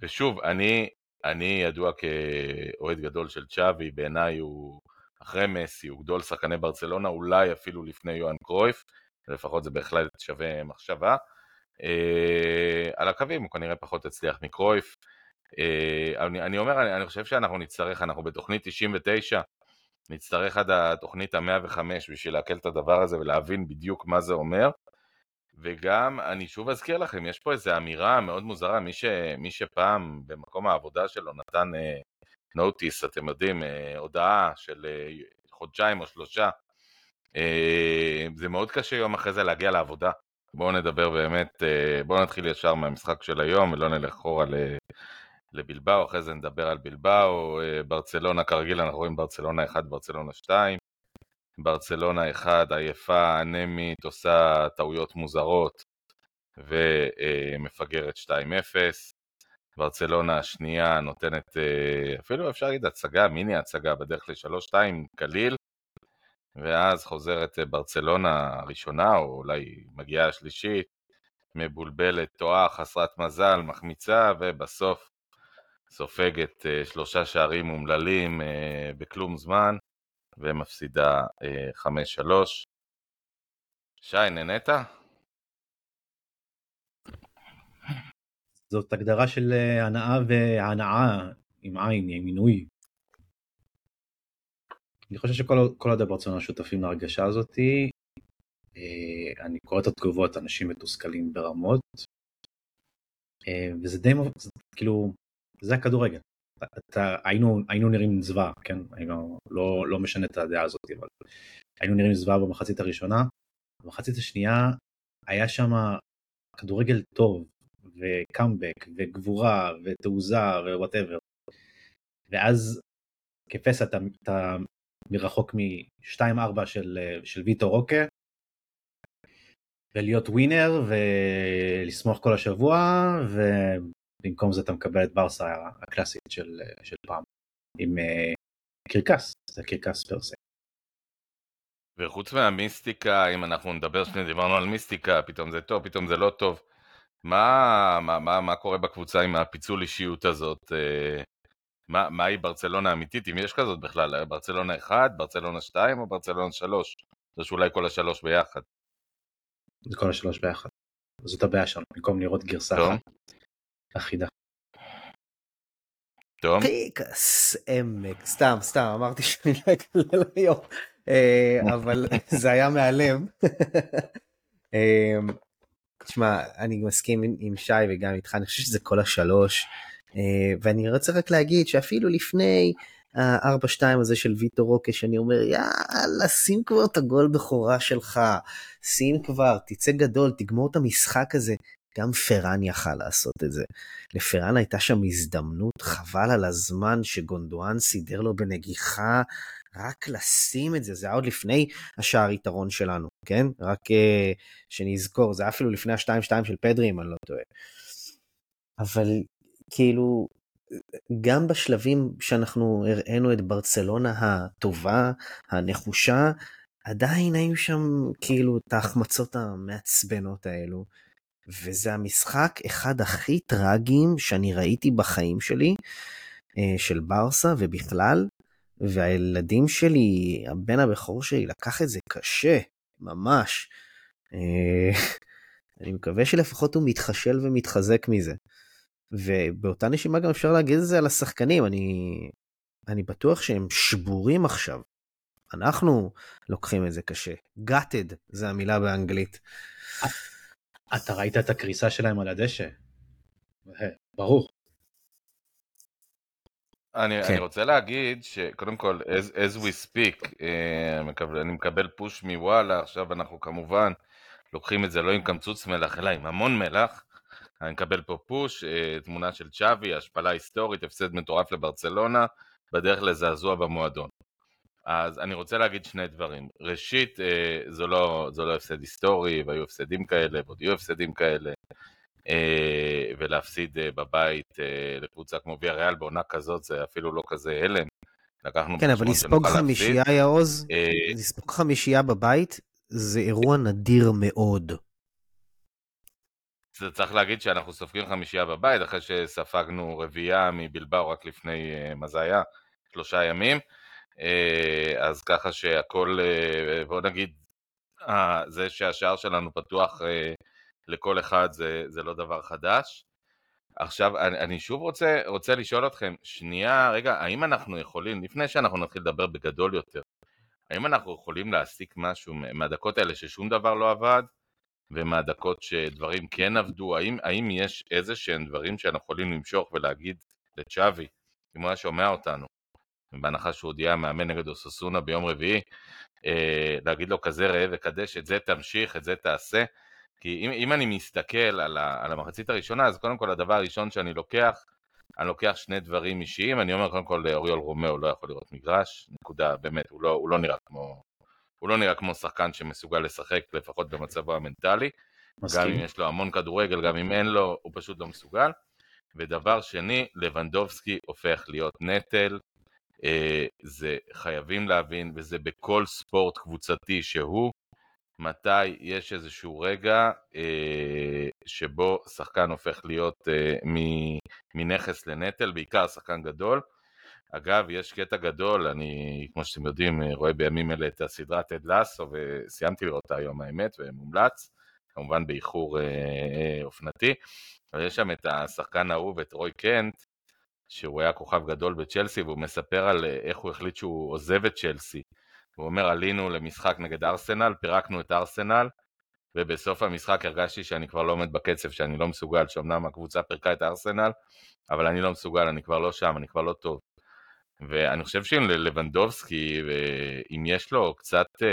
ושוב, אני, אני ידוע כאוהד גדול של צ'אבי, בעיניי הוא, אחרי מסי, הוא גדול שחקני ברצלונה, אולי אפילו לפני יוהאן קרויף, לפחות זה בהחלט שווה מחשבה. אה, על הקווים הוא כנראה פחות הצליח מקרויף. אה, אני, אני אומר, אני, אני חושב שאנחנו נצטרך, אנחנו בתוכנית 99, נצטרך עד התוכנית ה-105 בשביל לעכל את הדבר הזה ולהבין בדיוק מה זה אומר. וגם, אני שוב אזכיר לכם, יש פה איזו אמירה מאוד מוזרה, מי, ש, מי שפעם במקום העבודה שלו נתן נוטיס, uh, אתם יודעים, uh, הודעה של uh, חודשיים או שלושה, uh, זה מאוד קשה יום אחרי זה להגיע לעבודה. בואו נדבר באמת, uh, בואו נתחיל ישר מהמשחק של היום, ולא נלך אחורה לבלבאו, אחרי זה נדבר על בלבאו, ברצלונה, כרגיל אנחנו רואים ברצלונה 1, ברצלונה 2. ברצלונה 1, עייפה, אנמית, עושה טעויות מוזרות ומפגרת 2-0. ברצלונה השנייה נותנת, אה, אפילו אפשר להגיד הצגה, מיני הצגה, בדרך ל-3-2 קליל, ואז חוזרת אה, ברצלונה הראשונה, או אולי מגיעה השלישית, מבולבלת, טועה, חסרת מזל, מחמיצה, ובסוף סופגת אה, שלושה שערים אומללים בכלום זמן, ומפסידה 5-3. אה, שי, נהנית? זאת הגדרה של אה, הנאה והנאה עם עין, עם מינוי. אני חושב שכל עוד ברצונה שותפים להרגשה הזאתי. אה, אני קורא את התגובות, אנשים מתוסכלים ברמות. וזה די, כאילו, זה הכדורגל. אתה, היינו, היינו נראים זוועה, כן? היינו, לא, לא משנה את הדעה הזאת, אבל היינו נראים זוועה במחצית הראשונה. במחצית השנייה היה שם כדורגל טוב, וקאמבק, וגבורה, ותעוזה, ו whatever. ואז כפסע אתה, אתה מרחוק מ-2-4 של, של ויטו רוקה, ולהיות winner ולסמוך כל השבוע במקום זה אתה מקבל את ברסה הקלאסית של, של פעם עם אה, קרקס, זה קרקס פרסה. וחוץ מהמיסטיקה, אם אנחנו נדבר שנייה, דיברנו על מיסטיקה, פתאום זה טוב, פתאום זה לא טוב. מה, מה, מה, מה קורה בקבוצה עם הפיצול אישיות הזאת? אה, מה, מהי ברצלונה אמיתית, אם יש כזאת בכלל? ברצלונה 1, ברצלונה 2 או ברצלונה 3? זה שאולי כל השלוש ביחד. זה כל השלוש ביחד. זאת הבעיה שלנו, במקום לראות גרסה אחת. אחידה. טוב. פיקס עמק, סתם, סתם, אמרתי שאני לא אקלל היום, אה, אבל זה היה מהלב. אה, תשמע, אני מסכים עם, שי וגם איתך, אני חושב שזה כל השלוש, אה, ואני רוצה רק להגיד שאפילו לפני ה-4-2 הזה של ויטו רוקה, שאני אומר, יאללה, שים כבר את הגול בכורה שלך, שים כבר, תצא גדול, תגמור את המשחק הזה. גם פראן יכל לעשות את זה. לפראן הייתה שם הזדמנות, חבל על הזמן שגונדואן סידר לו בנגיחה, רק לשים את זה, זה היה עוד לפני השער יתרון שלנו, כן? רק uh, שנזכור, זה היה אפילו לפני ה-2-2 של פדרי, אם אני לא טועה. אבל כאילו, גם בשלבים שאנחנו הראינו את ברצלונה הטובה, הנחושה, עדיין היו שם כאילו את ההחמצות המעצבנות האלו. וזה המשחק אחד הכי טראגיים שאני ראיתי בחיים שלי, אה, של ברסה ובכלל, והילדים שלי, הבן הבכור שלי לקח את זה קשה, ממש. אה, אני מקווה שלפחות הוא מתחשל ומתחזק מזה. ובאותה נשימה גם אפשר להגיד את זה על השחקנים, אני, אני בטוח שהם שבורים עכשיו. אנחנו לוקחים את זה קשה. gutted זה המילה באנגלית. אתה ראית את הקריסה שלהם על הדשא? ברור. אני, כן. אני רוצה להגיד שקודם כל, as, as we speak, uh, אני מקבל פוש מוואלה, עכשיו אנחנו כמובן לוקחים את זה לא עם קמצוץ מלח, אלא עם המון מלח. אני מקבל פה פוש, uh, תמונה של צ'אבי, השפלה היסטורית, הפסד מטורף לברצלונה, בדרך לזעזוע במועדון. אז אני רוצה להגיד שני דברים. ראשית, uh, זו לא, זו לא הפסד היסטורי, והיו הפסדים כאלה, ועוד יהיו הפסדים כאלה. אה, ולהפסיד אה, בבית אה, לקבוצה כמו ויה ריאל בעונה כזאת זה אפילו לא כזה הלם. לקחנו כן, אבל לספוג חמישייה, יעוז, לספוג חמישייה בבית זה אירוע נדיר מאוד. זה צריך להגיד שאנחנו סופגים חמישייה בבית אחרי שספגנו רביעייה מבלבאו רק לפני, מה זה היה? שלושה ימים. אז ככה שהכל, בוא נגיד, זה שהשער שלנו פתוח לכל אחד זה, זה לא דבר חדש. עכשיו, אני, אני שוב רוצה, רוצה לשאול אתכם, שנייה, רגע, האם אנחנו יכולים, לפני שאנחנו נתחיל לדבר בגדול יותר, האם אנחנו יכולים להסיק משהו מהדקות האלה ששום דבר לא עבד, ומהדקות שדברים כן עבדו, האם, האם יש איזה שהם דברים שאנחנו יכולים למשוך ולהגיד לצ'אבי, אם הוא היה שומע אותנו, בהנחה שהוא הודיע מאמן נגד אוססונה ביום רביעי, אה, להגיד לו כזה ראה וקדש, את זה תמשיך, את זה תעשה, כי אם, אם אני מסתכל על, ה, על המחצית הראשונה, אז קודם כל הדבר הראשון שאני לוקח, אני לוקח שני דברים אישיים, אני אומר קודם כל אוריול רומאו לא יכול לראות מגרש, נקודה, באמת, הוא לא, הוא לא נראה כמו... הוא לא נראה כמו שחקן שמסוגל לשחק לפחות במצבו המנטלי, מסכים. גם אם יש לו המון כדורגל, גם אם אין לו, הוא פשוט לא מסוגל. ודבר שני, לבנדובסקי הופך להיות נטל, זה חייבים להבין, וזה בכל ספורט קבוצתי שהוא, מתי יש איזשהו רגע אה, שבו שחקן הופך להיות אה, מנכס לנטל, בעיקר שחקן גדול. אגב, יש קטע גדול, אני, כמו שאתם יודעים, אה, רואה בימים אלה את הסדרה טד לאסו, וסיימתי לראות אותה היום האמת, ומומלץ, כמובן באיחור אה, אה, אופנתי, אבל יש שם את השחקן האהוב, את רוי קנט, שהוא היה כוכב גדול בצ'לסי, והוא מספר על אה, איך הוא החליט שהוא עוזב את צ'לסי. הוא אומר עלינו למשחק נגד ארסנל, פירקנו את ארסנל ובסוף המשחק הרגשתי שאני כבר לא עומד בקצב, שאני לא מסוגל, שאומנם הקבוצה פירקה את ארסנל, אבל אני לא מסוגל, אני כבר לא שם, אני כבר לא טוב. ואני חושב שאם ללבנדובסקי, אם יש לו קצת אה,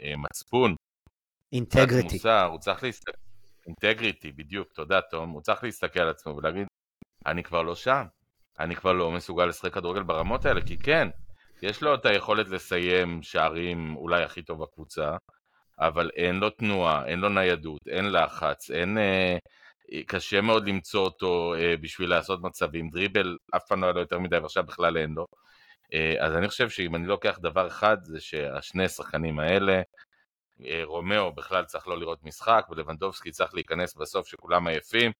אה, מצפון, אינטגריטי. מוסר, הוא צריך להסתכל, אינטגריטי, בדיוק, תודה תום, הוא צריך להסתכל על עצמו ולהגיד, אני כבר לא שם, אני כבר לא מסוגל לשחק כדורגל ברמות האלה, כי כן, יש לו את היכולת לסיים שערים אולי הכי טוב בקבוצה, אבל אין לו תנועה, אין לו ניידות, אין לחץ, אין... אה, קשה מאוד למצוא אותו אה, בשביל לעשות מצבים, דריבל אף פעם לא היה לו יותר מדי ועכשיו בכלל אין לו. אה, אז אני חושב שאם אני לוקח דבר אחד זה שהשני השחקנים האלה, אה, רומאו בכלל צריך לא לראות משחק ולבנדובסקי צריך להיכנס בסוף שכולם עייפים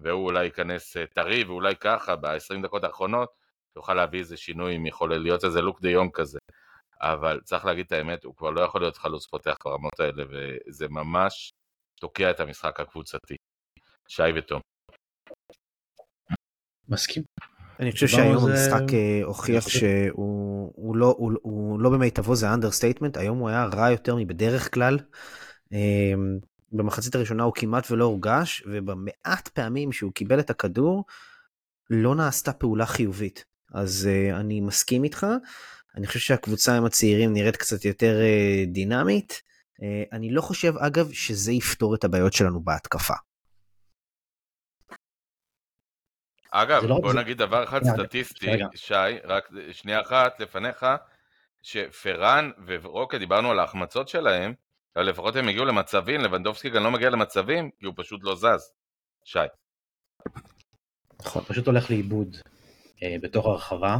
והוא אולי ייכנס אה, טרי ואולי ככה ב-20 דקות האחרונות יוכל להביא איזה שינוי אם יכול להיות איזה לוק דה יונג כזה. אבל צריך להגיד את האמת, הוא כבר לא יכול להיות חלוץ פותח ברמות האלה, וזה ממש תוקע את המשחק הקבוצתי. שי ותום. מסכים. אני חושב שהיום זה... המשחק אה, הוכיח שהוא הוא לא, הוא, הוא לא במיטבו, זה understatement, היום הוא היה רע יותר מבדרך כלל. במחצית הראשונה הוא כמעט ולא הורגש, ובמעט פעמים שהוא קיבל את הכדור, לא נעשתה פעולה חיובית. אז uh, אני מסכים איתך. אני חושב שהקבוצה עם הצעירים נראית קצת יותר uh, דינמית. Uh, אני לא חושב, אגב, שזה יפתור את הבעיות שלנו בהתקפה. אגב, לא בוא זה... נגיד דבר אחד yeah, סטטיסטי, yeah. שי, רק שנייה אחת לפניך, שפרן ורוקה, דיברנו על ההחמצות שלהם, לפחות הם הגיעו למצבים, לבנדובסקי גם לא מגיע למצבים, כי הוא פשוט לא זז. שי. נכון, פשוט הולך לאיבוד. אה, בתוך הרחבה,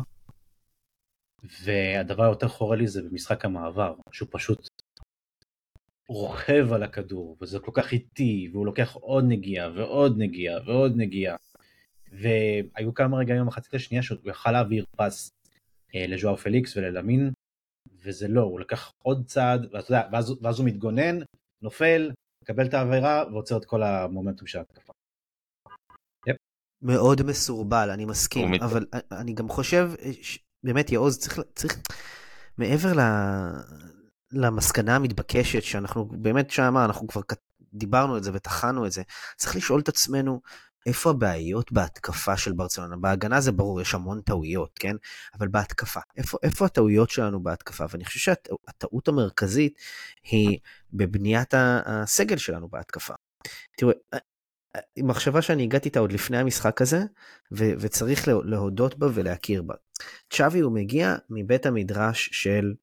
והדבר היותר חורה לי זה במשחק המעבר, שהוא פשוט רוכב על הכדור, וזה כל כך איטי, והוא לוקח עוד נגיעה ועוד נגיעה ועוד נגיעה. והיו כמה רגעים במחצית השנייה שהוא יכל להעביר פס אה, לז'ואר פליקס וללמין, וזה לא, הוא לקח עוד צעד, ואתה יודע, ואז, ואז הוא מתגונן, נופל, מקבל את העבירה ועוצר את כל המומנטום של ההתקפה. מאוד מסורבל, אני מסכים, הוא מת- אבל אני גם חושב, ש- באמת יעוז, צריך, צריך מעבר ל, למסקנה המתבקשת, שאנחנו באמת שם, אנחנו כבר דיברנו את זה וטחנו את זה, צריך לשאול את עצמנו, איפה הבעיות בהתקפה של ברצלונה? בהגנה זה ברור, יש המון טעויות, כן? אבל בהתקפה, איפה, איפה הטעויות שלנו בהתקפה? ואני חושב שהטעות המרכזית היא בבניית הסגל שלנו בהתקפה. תראו, היא מחשבה שאני הגעתי איתה עוד לפני המשחק הזה, ו- וצריך לה- להודות בה ולהכיר בה. צ'אבי הוא מגיע מבית המדרש של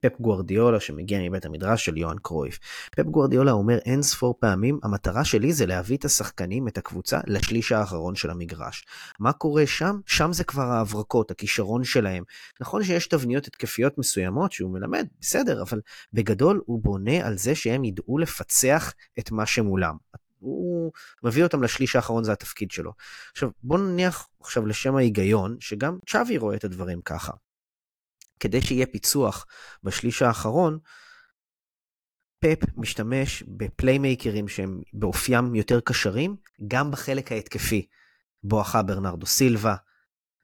פפ גוורדיולה, שמגיע מבית המדרש של יוהאן קרויף. פפ גוורדיולה אומר אין ספור פעמים, המטרה שלי זה להביא את השחקנים, את הקבוצה, לשליש האחרון של המגרש. מה קורה שם? שם זה כבר ההברקות, הכישרון שלהם. נכון שיש תבניות התקפיות מסוימות שהוא מלמד, בסדר, אבל בגדול הוא בונה על זה שהם ידעו לפצח את מה שמולם. הוא מביא אותם לשליש האחרון, זה התפקיד שלו. עכשיו, בוא נניח עכשיו לשם ההיגיון, שגם צ'אבי רואה את הדברים ככה. כדי שיהיה פיצוח בשליש האחרון, פפ משתמש בפליימייקרים שהם באופיים יותר קשרים, גם בחלק ההתקפי. בואכה ברנרדו סילבה,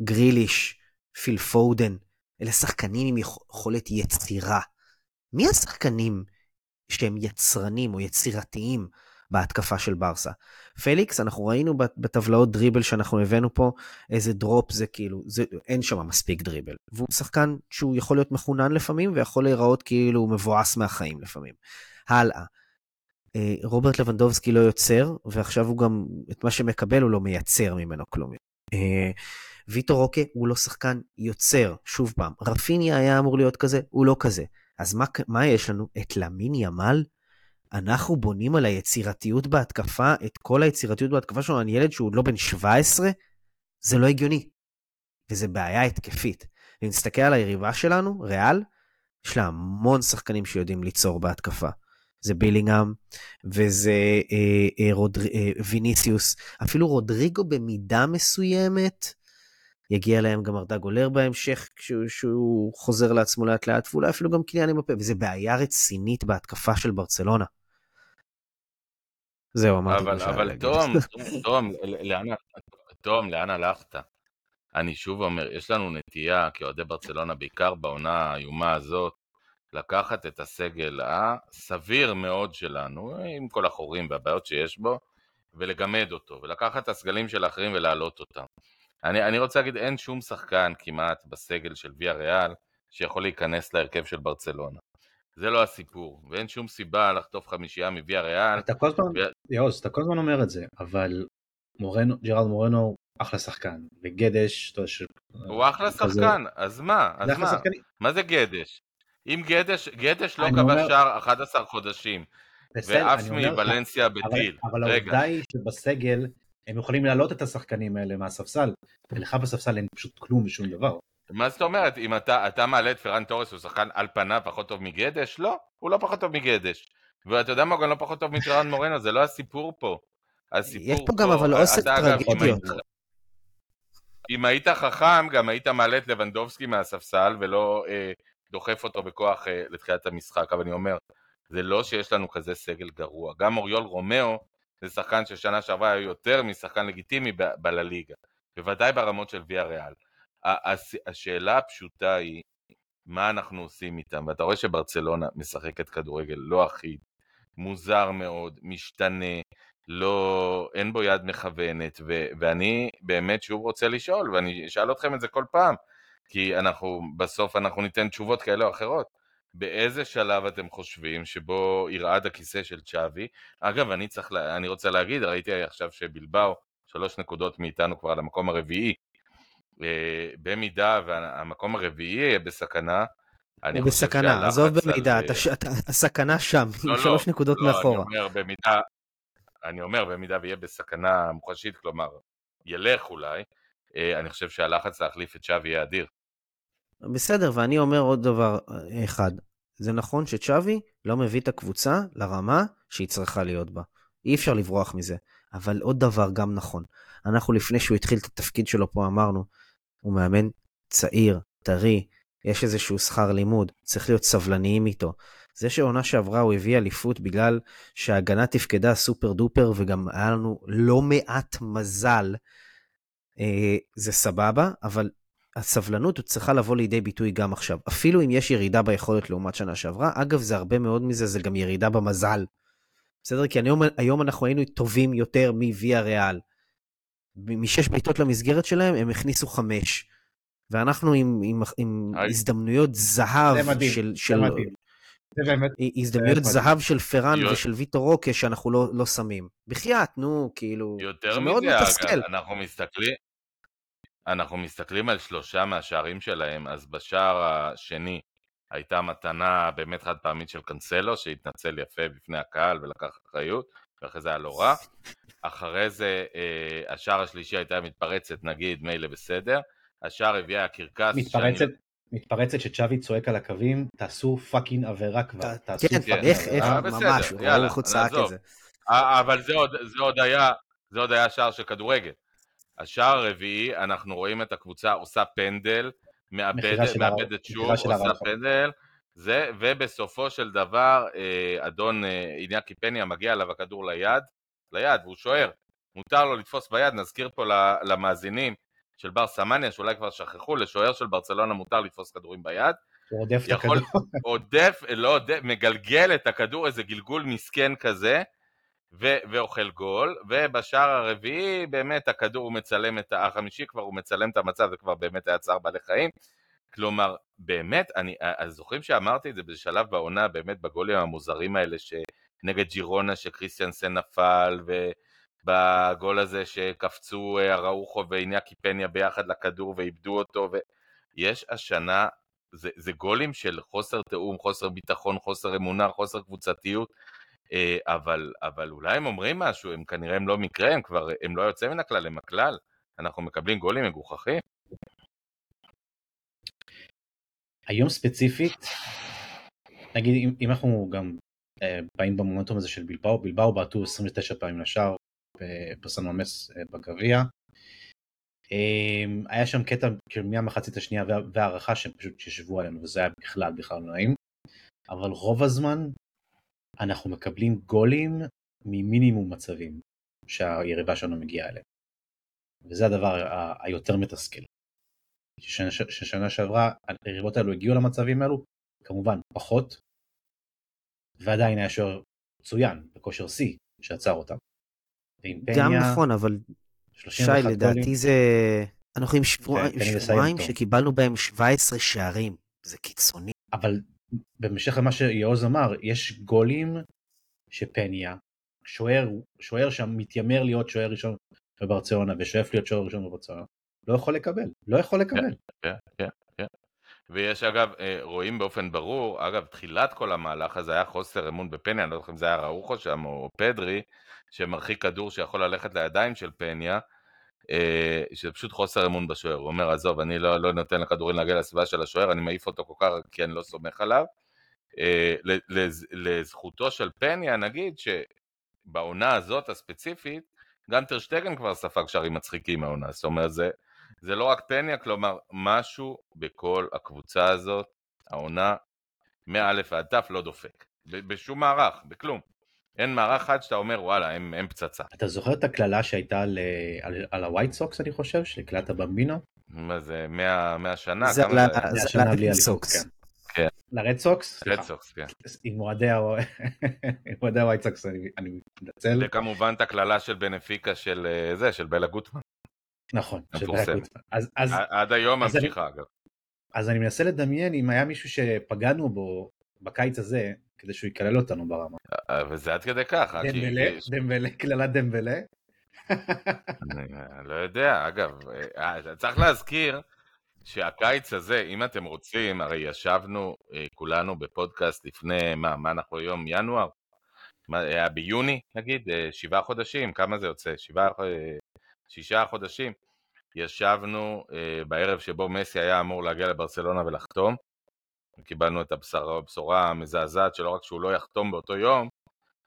גריליש, פיל פודן, אלה שחקנים עם יכולת יצירה. מי השחקנים שהם יצרנים או יצירתיים בהתקפה של ברסה. פליקס, אנחנו ראינו בטבלאות דריבל שאנחנו הבאנו פה, איזה drop זה כאילו, זה, אין שם מספיק דריבל. והוא שחקן שהוא יכול להיות מחונן לפעמים, ויכול להיראות כאילו הוא מבואס מהחיים לפעמים. הלאה. אה, רוברט לבנדובסקי לא יוצר, ועכשיו הוא גם, את מה שמקבל הוא לא מייצר ממנו כלום. אה, ויטו רוקה הוא לא שחקן יוצר, שוב פעם, רפיניה היה אמור להיות כזה, הוא לא כזה. אז מה, מה יש לנו? את למין ימל? אנחנו בונים על היצירתיות בהתקפה, את כל היצירתיות בהתקפה שלנו על ילד שהוא לא בן 17? זה לא הגיוני. וזה בעיה התקפית. אם נסתכל על היריבה שלנו, ריאל, יש לה המון שחקנים שיודעים ליצור בהתקפה. זה בילינגהם, וזה אה, אה, רודר, אה, ויניסיוס, אפילו רודריגו במידה מסוימת, יגיע להם גם ארדה גולר בהמשך, כשהוא, כשהוא חוזר לעצמו לאט לאט, ואולי אפילו גם קיליאן עם הפה, וזה בעיה רצינית בהתקפה של ברצלונה. זהו, אמרתי אבל, אבל תום, תום, לאן, תום, לאן הלכת? אני שוב אומר, יש לנו נטייה כאוהדי ברצלונה, בעיקר בעונה האיומה הזאת, לקחת את הסגל הסביר מאוד שלנו, עם כל החורים והבעיות שיש בו, ולגמד אותו, ולקחת את הסגלים של האחרים ולהעלות אותם. אני, אני רוצה להגיד, אין שום שחקן כמעט בסגל של ויה ריאל שיכול להיכנס להרכב של ברצלונה. זה לא הסיפור, ואין שום סיבה לחטוף חמישייה מוויה ריאל. אתה כל הזמן, ו... יאוז, אתה כל הזמן אומר את זה, אבל מורנו, ג'רארד מורנו אחלה שחקן, וגדש, אתה יודע ש... הוא אחלה כזה... שחקן, אז מה? אז מה? שחקני... מה זה גדש? אם גדש, גדש לא כבש שער 11 חודשים, ועף מבלנסיה בטיל. אבל, אבל העובדה היא שבסגל הם יכולים להעלות את השחקנים האלה מהספסל, ולך בספסל אין פשוט כלום ושום דבר. מה זאת אומרת? אם אתה, אתה מעלה את פרן תורס, הוא שחקן על פניו פחות טוב מגדש? לא, הוא לא פחות טוב מגדש. ואתה יודע מה, הוא גם לא פחות טוב מג'רארד מורנו, זה לא הסיפור פה. הסיפור יש פה גם אבל אוסף טרגדיות. אם היית חכם, גם היית מעלה את לבנדובסקי מהספסל, ולא אה, דוחף אותו בכוח אה, לתחילת המשחק, אבל אני אומר, זה לא שיש לנו כזה סגל גרוע. גם אוריול רומאו, זה שחקן ששנה שעברה היה יותר משחקן לגיטימי בלליגה, בוודאי ברמות של ויה ריאל. השאלה הפשוטה היא, מה אנחנו עושים איתם? ואתה רואה שברצלונה משחקת כדורגל לא אחיד, מוזר מאוד, משתנה, לא, אין בו יד מכוונת, ו, ואני באמת שוב רוצה לשאול, ואני אשאל אתכם את זה כל פעם, כי אנחנו, בסוף אנחנו ניתן תשובות כאלה או אחרות. באיזה שלב אתם חושבים שבו ירעד הכיסא של צ'אבי? אגב, אני צריך, אני רוצה להגיד, ראיתי עכשיו שבלבאו, שלוש נקודות מאיתנו כבר למקום הרביעי. במידה והמקום הרביעי יהיה בסכנה, אני הוא בסכנה, עזוב במידה, על... אתה, הסכנה שם, לא, עם שלוש לא, נקודות לא, מאחורה. אני אומר במידה, אני אומר במידה ויהיה בסכנה מוחשית, כלומר, ילך אולי, אני חושב שהלחץ להחליף את שווי יהיה אדיר. בסדר, ואני אומר עוד דבר אחד. זה נכון שצ'אבי לא מביא את הקבוצה לרמה שהיא צריכה להיות בה. אי אפשר לברוח מזה. אבל עוד דבר גם נכון, אנחנו לפני שהוא התחיל את התפקיד שלו פה אמרנו, הוא מאמן צעיר, טרי, יש איזשהו שכר לימוד, צריך להיות סבלניים איתו. זה שעונה שעברה הוא הביא אליפות בגלל שההגנה תפקדה סופר דופר וגם היה לנו לא מעט מזל, אה, זה סבבה, אבל הסבלנות צריכה לבוא לידי ביטוי גם עכשיו. אפילו אם יש ירידה ביכולת לעומת שנה שעברה, אגב, זה הרבה מאוד מזה, זה גם ירידה במזל. בסדר? כי היום, היום אנחנו היינו טובים יותר מוויה ריאל. משש בעיטות למסגרת שלהם, הם הכניסו חמש. ואנחנו עם, עם, עם הזדמנויות זהב זה מדהים, של... זה של מדהים. זה באמת, הזדמנויות זה זהב של פראן יו- ושל ויטור רוקה שאנחנו לא, לא שמים. בחייאת, נו, כאילו... יותר מזה. אגב, אנחנו מסתכלים, אנחנו מסתכלים על שלושה מהשערים שלהם, אז בשער השני הייתה מתנה באמת חד פעמית של קנסלו, שהתנצל יפה בפני הקהל ולקח אחריות, ואחרי זה היה לא רע. אחרי זה אה, השער השלישי הייתה מתפרצת, נגיד, מילא בסדר. השער הרביעי הקרקס, מתפרצת, מתפרצת שצ'אבי צועק על הקווים, תעשו fucking עבירה כבר, תעשו כן, כן, איך, fucking איך, אה, ממש, הוא יאללה, הוא צעק את. זה. אה, אבל זה עוד, זה עוד היה, זה עוד היה שער של כדורגל. השער הרביעי, אנחנו רואים את הקבוצה עושה פנדל, מאבדת, מאבדת שוב, עושה הרעיון. פנדל, זה, ובסופו של דבר, אה, אדון אה, איניאקי פניה מגיע אליו הכדור ליד, ליד, והוא שוער. מותר לו לתפוס ביד, נזכיר פה למאזינים של בר סמניה, שאולי כבר שכחו, לשוער של ברצלונה מותר לתפוס כדורים ביד. הוא רודף את הכדור. עודף, לא עודף, מגלגל את הכדור, איזה גלגול מסכן כזה, ו- ואוכל גול, ובשער הרביעי באמת הכדור הוא מצלם את, החמישי כבר הוא מצלם את המצב, זה כבר באמת היה צער בעלי חיים. כלומר, באמת, אני, אז זוכרים שאמרתי את זה בשלב בעונה, באמת בגולים המוזרים האלה, שנגד ג'ירונה שקריסטיאנסן נפל, ובגול הזה שקפצו אה, אראוחו ואיניאקי פניה ביחד לכדור ואיבדו אותו, ויש השנה זה, זה גולים של חוסר תיאום, חוסר ביטחון, חוסר אמונה, חוסר קבוצתיות, אה, אבל, אבל אולי הם אומרים משהו, הם כנראה הם לא מקרה, הם כבר, הם לא יוצאים מן הכלל, הם הכלל. אנחנו מקבלים גולים מגוחכים. היום ספציפית, נגיד אם, אם אנחנו גם באים במומנטום הזה של בלבאו, בלבאו בעטו 29 פעמים לשער ממס אה, בגביע. אה, היה שם קטע כאילו מהמחצית השנייה וה- והערכה שהם פשוט ישבו עלינו וזה היה בכלל בכלל לא נעים. אבל רוב הזמן אנחנו מקבלים גולים ממינימום מצבים שהיריבה שלנו מגיעה אליהם. וזה הדבר היותר מתסכל. ששנה שעברה היריבות האלו הגיעו למצבים האלו, כמובן פחות, ועדיין היה שוער מצוין בכושר שיא שעצר אותם. גם נכון, אבל 31 שי. לדעתי זה... אנחנו עם כן, שבועיים. שקיבלנו בהם 17 שערים. זה קיצוני. אבל בהמשך למה שיעוז אמר, יש גולים שפניה, שוער, שוער שמתיימר להיות שוער ראשון בברצלונה ושואף להיות שוער ראשון בברצלונה, לא יכול לקבל, לא יכול לקבל. כן, כן, כן. ויש אגב, אה, רואים באופן ברור, אגב, תחילת כל המהלך הזה היה חוסר אמון בפניה, אני לא זוכר אם זה היה ראוכו שם או פדרי, שמרחיק כדור שיכול ללכת לידיים של פניה, אה, שזה פשוט חוסר אמון בשוער. הוא אומר, עזוב, אני לא, לא נותן לכדורים להגיע לסביבה של השוער, אני מעיף אותו כל כך כי אני לא סומך עליו. אה, לז- לזכותו של פניה, נגיד שבעונה הזאת הספציפית, גם טרשטגן כבר ספג שערים מצחיקים מהעונה, זאת אומרת, זה, זה לא רק פניה, כלומר, משהו בכל הקבוצה הזאת, העונה, מא' ועד ת' לא דופק. בשום מערך, בכלום. אין מערך אחד שאתה אומר, וואלה, הם, הם פצצה. אתה זוכר את הקללה שהייתה על, על, על הווייט סוקס אני חושב, של קללת הבמבינו? מה זה, 100, 100 שנה? זה כמה ל- זה? זה השנה בלי לרד אליפות, סוקס. כן. לרד סוקס? רד סוקס, כן. עם אוהדי הווייט סוקס אני אני מתנצל. וכמובן את הקללה של בנפיקה של אה, זה, של בלה גוטמן. נכון. אז- אז עד היום ממשיכה, אגב. אז אני מנסה לדמיין אם היה מישהו שפגענו בו בקיץ הזה, כדי שהוא יקלל אותנו ברמה. אה, וזה עד כדי ככה. כי- דמבלה, דמבלה, קללת דמבלה. אה, לא יודע, אגב, אה, צריך להזכיר שהקיץ הזה, אם אתם רוצים, הרי ישבנו אה, כולנו בפודקאסט לפני, מה, מה אנחנו היום, ינואר? מה, היה ביוני, נגיד, אה, שבעה חודשים, כמה זה יוצא? שבעה, אה, שישה חודשים. ישבנו אה, בערב שבו מסי היה אמור להגיע לברצלונה ולחתום, קיבלנו את הבשורה, המזעזעת שלא רק שהוא לא יחתום באותו יום,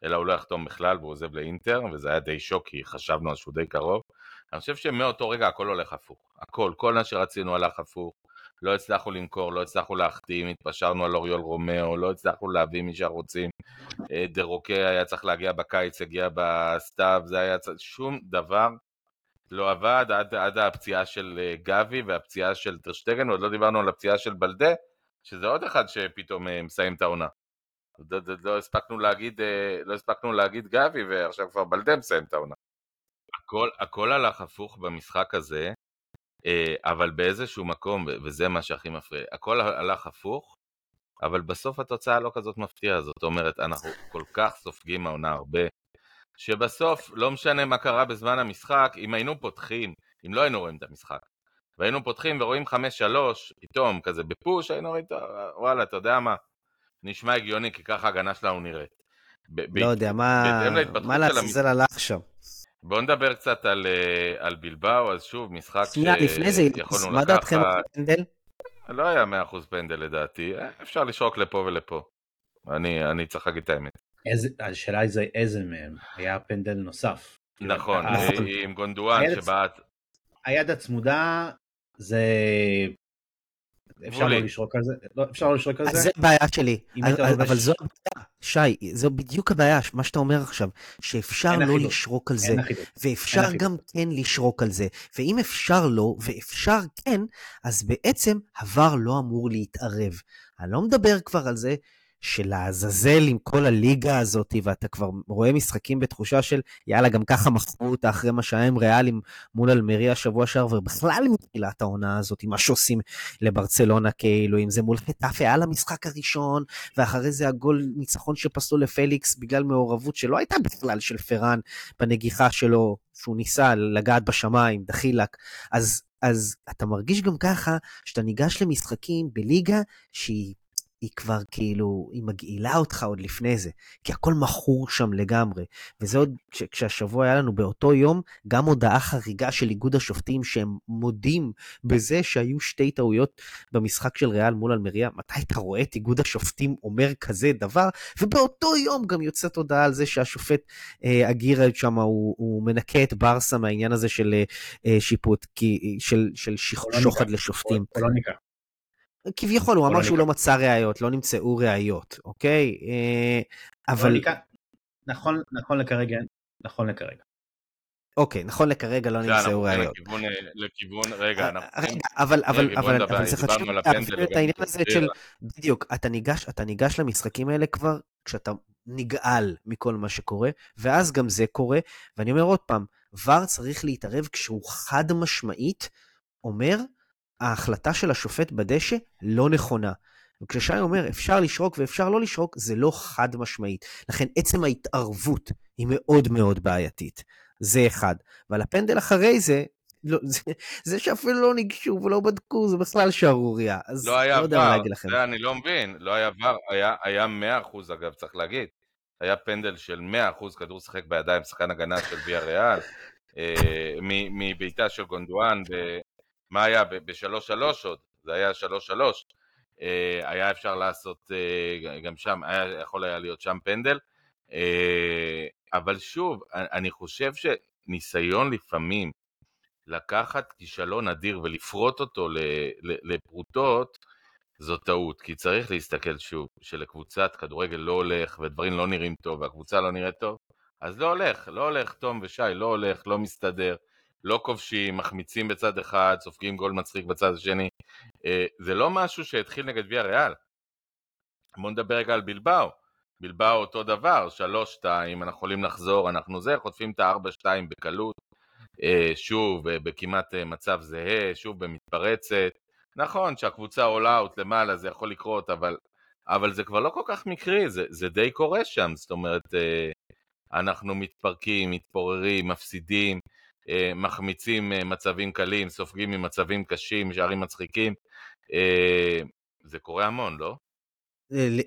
אלא הוא לא יחתום בכלל והוא עוזב לאינטר, וזה היה די שוק כי חשבנו על שהוא די קרוב. אני חושב שמאותו רגע הכל הולך הפוך. הכל, כל מה שרצינו הלך הפוך. לא הצלחנו למכור, לא הצלחנו להחתים, התפשרנו על אוריול רומאו, לא הצלחנו להביא מי שרוצים. אה, דה רוקה היה צריך להגיע בקיץ, הגיע בסתיו, זה היה צריך... שום דבר לא עבד עד, עד הפציעה של אה, גבי והפציעה של טרשטגן, ועוד לא דיברנו על הפציעה של בלדה, שזה עוד אחד שפתאום אה, מסיים את העונה. לא, לא, הספקנו להגיד, לא הספקנו להגיד גבי ועכשיו כבר בלדה מסיים את העונה. הכל, הכל הלך הפוך במשחק הזה, אה, אבל באיזשהו מקום, וזה מה שהכי מפריע, הכל הלך הפוך, אבל בסוף התוצאה לא כזאת מפתיעה, זאת אומרת, אנחנו כל כך סופגים העונה הרבה, שבסוף, לא משנה מה קרה בזמן המשחק, אם היינו פותחים, אם לא היינו רואים את המשחק, והיינו פותחים ורואים 5-3, פתאום, כזה בפוש, היינו רואים, וואלה, אתה יודע מה, נשמע הגיוני, כי ככה ההגנה שלנו נראית. לא יודע, מה לעזאזל הלך שם? בואו נדבר קצת על, אה, על בלבאו, אז שוב, משחק שיכולנו לקחת... לפני זה, מה דעתכם על פנדל? לא היה 100% פנדל לדעתי, אה, אפשר לשרוק לפה ולפה. אני, אני צריך להגיד את האמת. השאלה היא איזה מהם, היה פנדל נוסף. נכון, אה, עם גונדואן שבעט. היד הצמודה זה אפשר לא לשרוק על זה? לא, אפשר לא לשרוק על זה? זה בעיה שלי, אבל זו הבעיה, שי, זו בדיוק הבעיה, מה שאתה אומר עכשיו, שאפשר לא לשרוק על זה, ואפשר גם כן לשרוק על זה, ואם אפשר לא, ואפשר כן, אז בעצם הוואר לא אמור להתערב. אני לא מדבר כבר על זה של לעזאזל עם כל הליגה הזאת, ואתה כבר רואה משחקים בתחושה של יאללה, גם ככה מכרו אותה אחרי מה שהיה עם ריאלים מול אלמריה שבוע שעבר, ובכלל מתחילת העונה הזאת, מה שעושים לברצלונה, כאילו, אם זה מול חטאפה על המשחק הראשון, ואחרי זה הגול ניצחון שפסלו לפליקס בגלל מעורבות שלא הייתה בכלל של פראן בנגיחה שלו, שהוא ניסה לגעת בשמיים, דחילק, אז, אז אתה מרגיש גם ככה שאתה ניגש למשחקים בליגה שהיא היא כבר כאילו, היא מגעילה אותך עוד לפני זה, כי הכל מכור שם לגמרי. וזה עוד כשהשבוע היה לנו באותו יום גם הודעה חריגה של איגוד השופטים שהם מודים בזה שהיו שתי טעויות במשחק של ריאל מול אלמריה. מתי אתה רואה את איגוד השופטים אומר כזה דבר? ובאותו יום גם יוצאת הודעה על זה שהשופט אה, אגירה שם, הוא, הוא מנקה את ברסה מהעניין הזה של אה, אה שיפוט, כי, של, של שוחד לשופטים. פולוניקה. כביכול, הוא אמר שהוא לא מצא ראיות, לא נמצאו ראיות, אוקיי? אה, אבל... נכון, נכון לכרגע, נכון לכרגע. אוקיי, נכון לכרגע לא נמצאו ראיות. לכיוון, לכיוון, רגע, אה, אנחנו... רגע, אבל, אבל, אבל, חשוב להבין את העניין הזה של, בדיוק, אתה ניגש, אתה ניגש למשחקים האלה כבר כשאתה נגעל מכל מה שקורה, ואז גם זה קורה, ואני אומר עוד פעם, ור צריך להתערב כשהוא חד משמעית אומר ההחלטה של השופט בדשא לא נכונה. וכששי אומר אפשר לשרוק ואפשר לא לשרוק, זה לא חד משמעית. לכן עצם ההתערבות היא מאוד מאוד בעייתית. זה אחד. ועל הפנדל אחרי זה, לא, זה, זה שאפילו לא ניגשו ולא בדקו, זה בכלל שערוריה. אז לא היה לא יודע מה להגיד לכם. זה אני לא מבין, לא היה ור, היה, היה 100% אגב, צריך להגיד. היה פנדל של 100% כדור שחק בידיים, שחקן הגנה של ויה ריאל, אה, מבעיטה של גונדואן מה היה ב-3-3 עוד? זה היה 3-3. אה, היה אפשר לעשות אה, גם שם, היה יכול היה להיות שם פנדל. אה, אבל שוב, אני חושב שניסיון לפעמים לקחת כישלון אדיר ולפרוט אותו לפרוטות, זו טעות, כי צריך להסתכל שוב, שלקבוצת כדורגל לא הולך ודברים לא נראים טוב והקבוצה לא נראית טוב, אז לא הולך, לא הולך, תום ושי, לא הולך, לא מסתדר. לא כובשים, מחמיצים בצד אחד, סופגים גול מצחיק בצד השני. אה, זה לא משהו שהתחיל נגד ויה ריאל. בואו נדבר רגע על בלבאו. בלבאו אותו דבר, 3-2, אנחנו יכולים לחזור, אנחנו זה, חוטפים את ה-4-2 בקלות. אה, שוב, אה, בכמעט מצב זהה, שוב במתפרצת. נכון שהקבוצה עולה אאוט למעלה, זה יכול לקרות, אבל, אבל זה כבר לא כל כך מקרי, זה, זה די קורה שם, זאת אומרת, אנחנו מתפרקים, מתפוררים, מפסידים, מחמיצים אה, מצבים קלים, סופגים ממצבים קשים, שערים מצחיקים. אה, זה קורה המון, לא?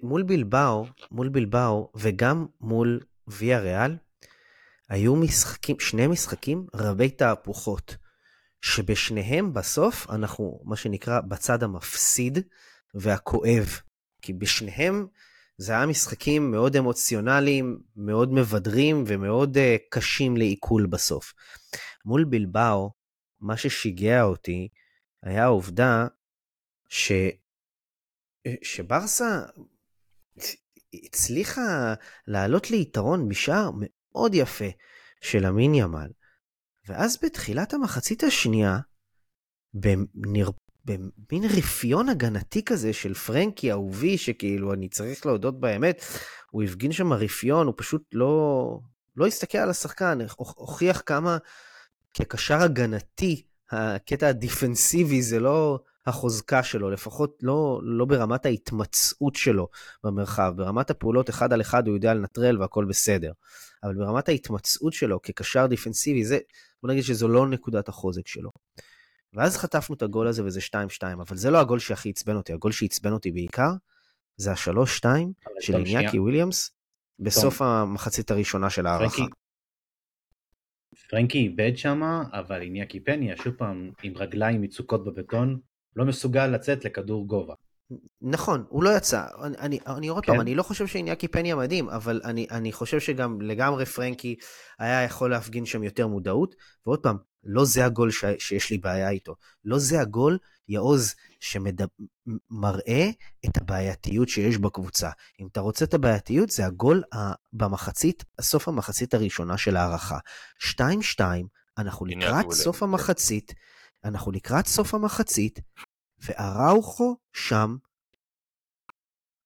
מול בלבאו, מול בלבאו וגם מול ויה ריאל, היו משחקים, שני משחקים רבי תהפוכות, שבשניהם בסוף אנחנו, מה שנקרא, בצד המפסיד והכואב כי בשניהם זה היה משחקים מאוד אמוציונליים, מאוד מבדרים ומאוד uh, קשים לעיכול בסוף. מול בלבאו, מה ששיגע אותי היה העובדה ש... שברסה הצליחה לעלות ליתרון בשער מאוד יפה של אמין ימל, ואז בתחילת המחצית השנייה, בנר... במין רפיון הגנתי כזה של פרנקי אהובי, שכאילו אני צריך להודות באמת, הוא הפגין שם רפיון, הוא פשוט לא, לא הסתכל על השחקן, הוכיח כמה כקשר הגנתי, הקטע הדיפנסיבי זה לא החוזקה שלו, לפחות לא, לא ברמת ההתמצאות שלו במרחב. ברמת הפעולות אחד על אחד הוא יודע לנטרל והכל בסדר. אבל ברמת ההתמצאות שלו כקשר דיפנסיבי, זה, בוא נגיד שזו לא נקודת החוזק שלו. ואז חטפנו את הגול הזה וזה 2-2, אבל זה לא הגול שהכי עצבן אותי, הגול שעצבן אותי בעיקר, זה ה-3-2 של איניאקי וויליאמס, בסוף המחצית הראשונה של ההערכה. פרנקי איבד שם, אבל איניאקי פניה, שוב פעם, עם רגליים מצוקות בבטון, לא מסוגל לצאת לכדור גובה. נכון, הוא לא יצא. אני, אני עוד כן. פעם, אני לא חושב שאיניאקי פניה מדהים, אבל אני, אני חושב שגם לגמרי פרנקי היה יכול להפגין שם יותר מודעות. ועוד פעם, לא זה הגול ש, שיש לי בעיה איתו. לא זה הגול, יעוז, שמראה את הבעייתיות שיש בקבוצה. אם אתה רוצה את הבעייתיות, זה הגול במחצית, סוף המחצית הראשונה של ההערכה. 2-2, אנחנו לקראת סוף המחצית, אנחנו לקראת סוף המחצית, ואראוכו שם,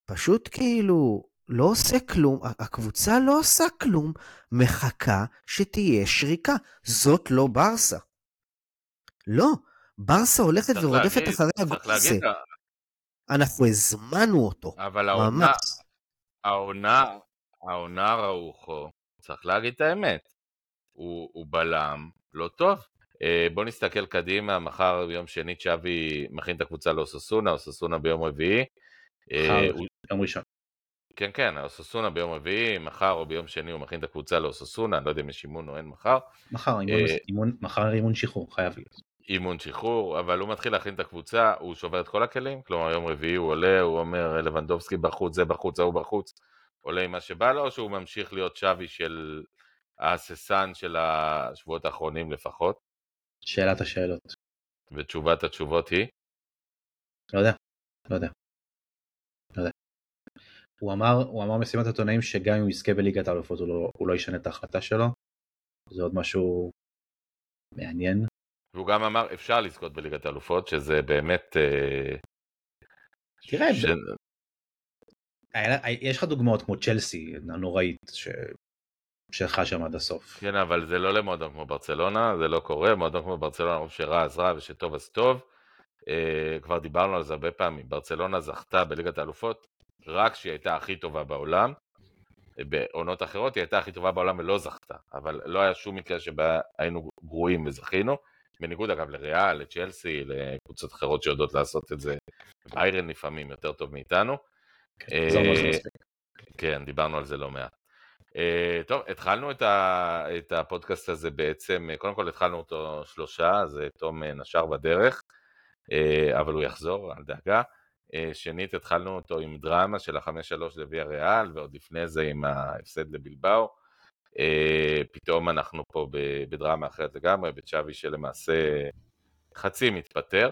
פשוט כאילו לא עושה כלום, הקבוצה לא עושה כלום, מחכה שתהיה שריקה. זאת לא ברסה. לא, ברסה הולכת ורודפת להגיד, אחרי הגול הזה. אנחנו הזמנו אותו, אבל העונה, העונה, העונה ראוכו, צריך להגיד את האמת, הוא, הוא בלם לא טוב. אה, בוא נסתכל קדימה, מחר ביום שני צ'אבי מכין את הקבוצה לאוססונה, אוססונה ביום רביעי. אה, מחר, ביום ראשון. כן, כן, אוססונה ביום רביעי, מחר או ביום שני הוא מכין את הקבוצה לאוססונה, אני לא יודע אם יש אימון או אין מחר. מחר, אימון, אה, מחר אימון שחרור, חייב להיות. אימון שחרור, אבל הוא מתחיל להכין את הקבוצה, הוא שובר את כל הכלים, כלומר יום רביעי הוא עולה, הוא אומר לבנדובסקי בחוץ, זה בחוץ, ההוא בחוץ, עולה עם מה שבא לו, או שהוא ממשיך להיות שווי של ההססן של השבועות האחרונים לפחות. שאלת השאלות. ותשובת התשובות היא? לא יודע, לא יודע. לא יודע. הוא אמר, הוא אמר משימת עיתונאים שגם אם הוא יזכה בליגת האלופות הוא לא, הוא לא ישנה את ההחלטה שלו. זה עוד משהו מעניין. והוא גם אמר אפשר לזכות בליגת האלופות שזה באמת... אה, תראה, ש... יש לך דוגמאות כמו צ'לסי הנוראית ש... שלך שם עד הסוף. כן, אבל זה לא למועדון כמו ברצלונה, זה לא קורה, מועדון כמו ברצלונה, רוב שרע אז רע ושטוב אז טוב. Uh, כבר דיברנו על זה הרבה פעמים, ברצלונה זכתה בליגת האלופות רק כשהיא הייתה הכי טובה בעולם. בעונות אחרות היא הייתה הכי טובה בעולם ולא זכתה, אבל לא היה שום מקרה שבה היינו גרועים וזכינו. בניגוד אגב לריאל, לצ'לסי, לקבוצות אחרות שיודעות לעשות את זה, איירן לפעמים יותר טוב מאיתנו. כן, כן, דיברנו על זה לא מעט. Uh, טוב, התחלנו את, הפודקאסט הזה בעצם, אה, קודם כל התחלנו אותו שלושה, אז אה, תום נשר בדרך, uh, אבל הוא יחזור, אל דאגה. Uh, שנית, התחלנו אותו עם דרמה של החמש שלוש לוויה ריאל, ועוד לפני זה עם ההפסד לבלבאו. Uh, פתאום אנחנו פה בדרמה אחרת לגמרי, בצ'אבי שלמעשה חצי מתפטר,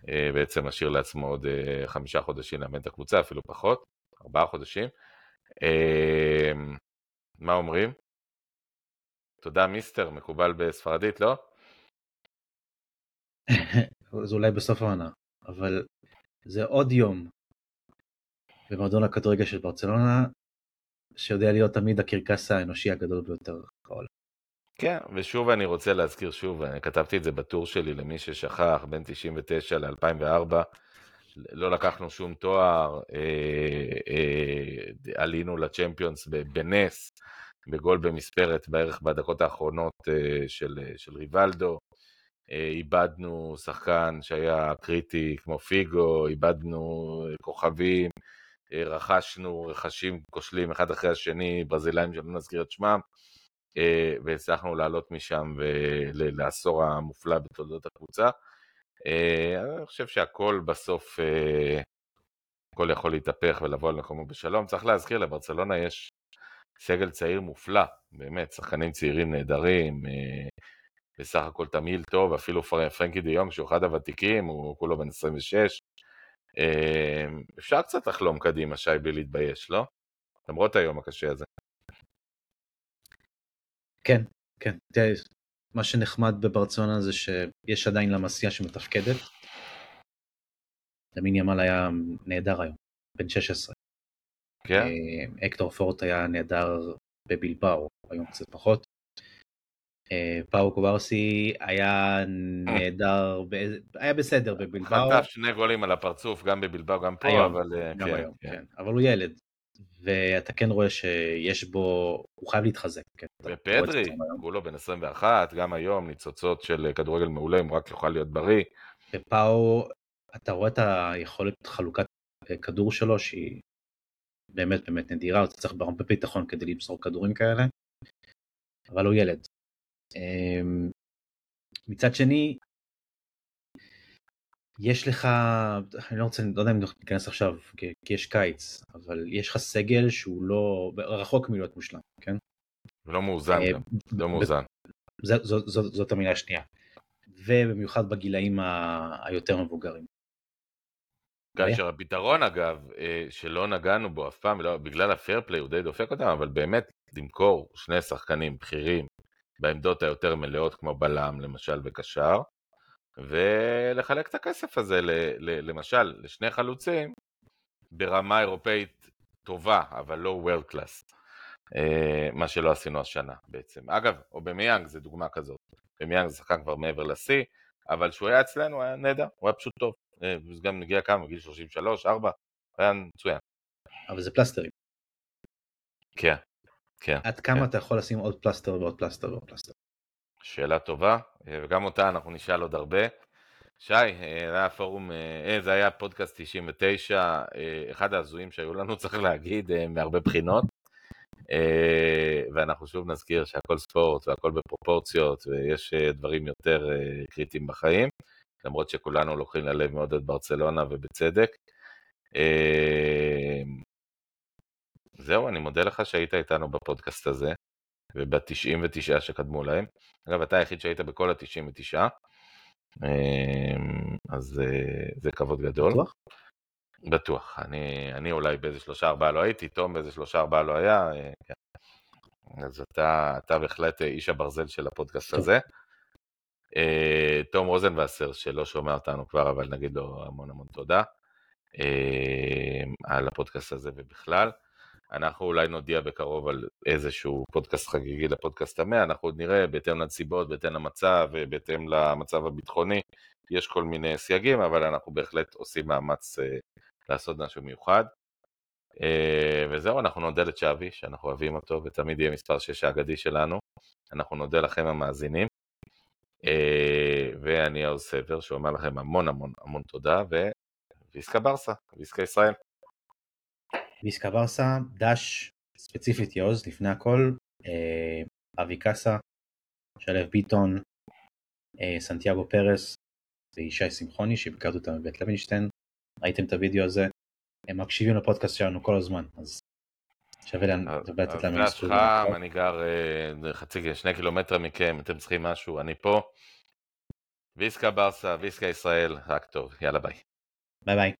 uh, בעצם משאיר לעצמו עוד חמישה חודשים לאמן את הקבוצה, אפילו פחות, ארבעה חודשים. מה אומרים? תודה מיסטר, מקובל בספרדית, לא? זה אולי בסוף העונה, אבל זה עוד יום במועדון הכדורגל של ברצלונה, שיודע להיות תמיד הקרקס האנושי הגדול ביותר בעולם. כן, ושוב אני רוצה להזכיר שוב, אני כתבתי את זה בטור שלי למי ששכח, בין 99 ל-2004, לא לקחנו שום תואר, אה, אה, עלינו לצ'מפיונס בנס, בגול במספרת בערך בדקות האחרונות אה, של, של ריבלדו. אה, איבדנו שחקן שהיה קריטי כמו פיגו, איבדנו כוכבים, רכשנו רכשים כושלים אחד אחרי השני, ברזילאים שלא נזכיר את שמם, והצלחנו לעלות משם לעשור המופלא בתולדות הקבוצה. אני חושב שהכל בסוף הכל יכול להתהפך ולבוא על מקומו בשלום. צריך להזכיר, לברצלונה יש סגל צעיר מופלא, באמת, שחקנים צעירים נהדרים, אה, בסך הכל תמהיל טוב, אפילו פרנקי דה יונג, שהוא אחד הוותיקים, הוא כולו בן 26. אה, אפשר קצת לחלום קדימה, שי, בלי להתבייש, לא? למרות היום הקשה הזה. כן, כן. תראה, מה שנחמד בברצלונה זה שיש עדיין למסייה שמתפקדת. למין ימל היה נהדר היום, בן 16. כן? אה, אקטור פורט היה נהדר בבלבאו, היום קצת פחות. אה, פאו קוברסי היה נהדר, היה בסדר בבלבאו. חטף שני גולים על הפרצוף, גם בבלבאו, גם פה, אבל... אה, גם כן, היום, כן. כן. אבל הוא ילד. ואתה כן רואה שיש בו, הוא חייב להתחזק. כן. ופדרי, היום. כולו בן 21, גם היום ניצוצות של כדורגל מעולה, אם הוא רק יוכל להיות בריא. ופאו, אתה רואה את היכולת חלוקת כדור שלו שהיא באמת באמת נדירה, אתה צריך הרבה ביטחון כדי למסור כדורים כאלה, אבל הוא ילד. אמ, מצד שני, יש לך, אני לא רוצה, לא יודע אם ניכנס עכשיו כי, יש קיץ, אבל יש לך סגל שהוא לא, רחוק מלהיות מושלם, כן? ולא מאוזן אה, לא מאוזן. זאת, המילה השנייה. ובמיוחד בגילאים היותר מבוגרים. כאשר הפתרון אגב, אה, שלא נגענו בו אף פעם, ולא- בגלל הפייר פליי הוא די דופק אותם, אבל באמת למכור שני שחקנים בכירים בעמדות היותר מלאות כמו בלם למשל וקשר, ולחלק את הכסף הזה ל- ל- למשל לשני חלוצים ברמה אירופאית טובה, אבל לא world class, מה שלא עשינו השנה בעצם. אגב, אובמיאנג זה דוגמה כזאת, במיאנג זה שחקן כבר מעבר לשיא, אבל כשהוא היה אצלנו היה נהדר, הוא היה פשוט טוב. אה, וזה גם הגיע כמה, גיל 33, 4, היה מצוין. אבל זה פלסטרים. כן, כן. עד כמה כן. אתה יכול לשים עוד פלסטר ועוד פלסטר ועוד פלסטר. שאלה טובה, אה, וגם אותה אנחנו נשאל עוד הרבה. שי, אה, זה היה פורום, אה, זה היה פודקאסט 99, אה, אחד ההזויים שהיו לנו, צריך להגיד, מהרבה בחינות. ואנחנו שוב נזכיר שהכל ספורט והכל בפרופורציות, ויש דברים יותר קריטיים בחיים, למרות שכולנו לוקחים ללב מאוד את ברצלונה ובצדק. זהו, אני מודה לך שהיית איתנו בפודקאסט הזה, וב-99 שקדמו להם. אגב, אתה היחיד שהיית בכל ה-99, אז אה, זה כבוד גדול. בטוח? בטוח. אני, אני אולי באיזה שלושה ארבעה לא הייתי, תום באיזה שלושה ארבעה לא היה. אה, כן. אז אתה, אתה בהחלט אה, איש הברזל של הפודקאסט טוב. הזה. אה, תום רוזנבסר, שלא שומע אותנו כבר, אבל נגיד לו המון המון תודה על הפודקאסט הזה ובכלל. אנחנו אולי נודיע בקרוב על איזשהו פודקאסט חגיגי לפודקאסט המאה, אנחנו עוד נראה בהתאם לנסיבות, בהתאם למצב ובהתאם למצב הביטחוני. יש כל מיני סייגים, אבל אנחנו בהחלט עושים מאמץ אה, לעשות משהו מיוחד. אה, וזהו, אנחנו נודה לצ'אבי, שאנחנו אוהבים אותו, ותמיד יהיה מספר 6 האגדי שלנו. אנחנו נודה לכם המאזינים. אה, ואני עוז סבר, שאומר לכם המון המון המון תודה, וויסקה ברסה, ויסקה ישראל. ויסקה ברסה, דש, ספציפית יוז, לפני הכל, אה, אבי קאסה, שלו ביטון, אה, סנטיאגו פרס וישי שמחוני שביקרתי אותם בבית לוינשטיין, ראיתם את הוידאו הזה, הם מקשיבים לפודקאסט שלנו כל הזמן, אז שווה שווה לתת להם איזשהו- אני גר אה, חצי, שני קילומטר מכם, אתם צריכים משהו, אני פה. Visca Barça, Visca ישראל, רק טוב, יאללה ביי. ביי ביי.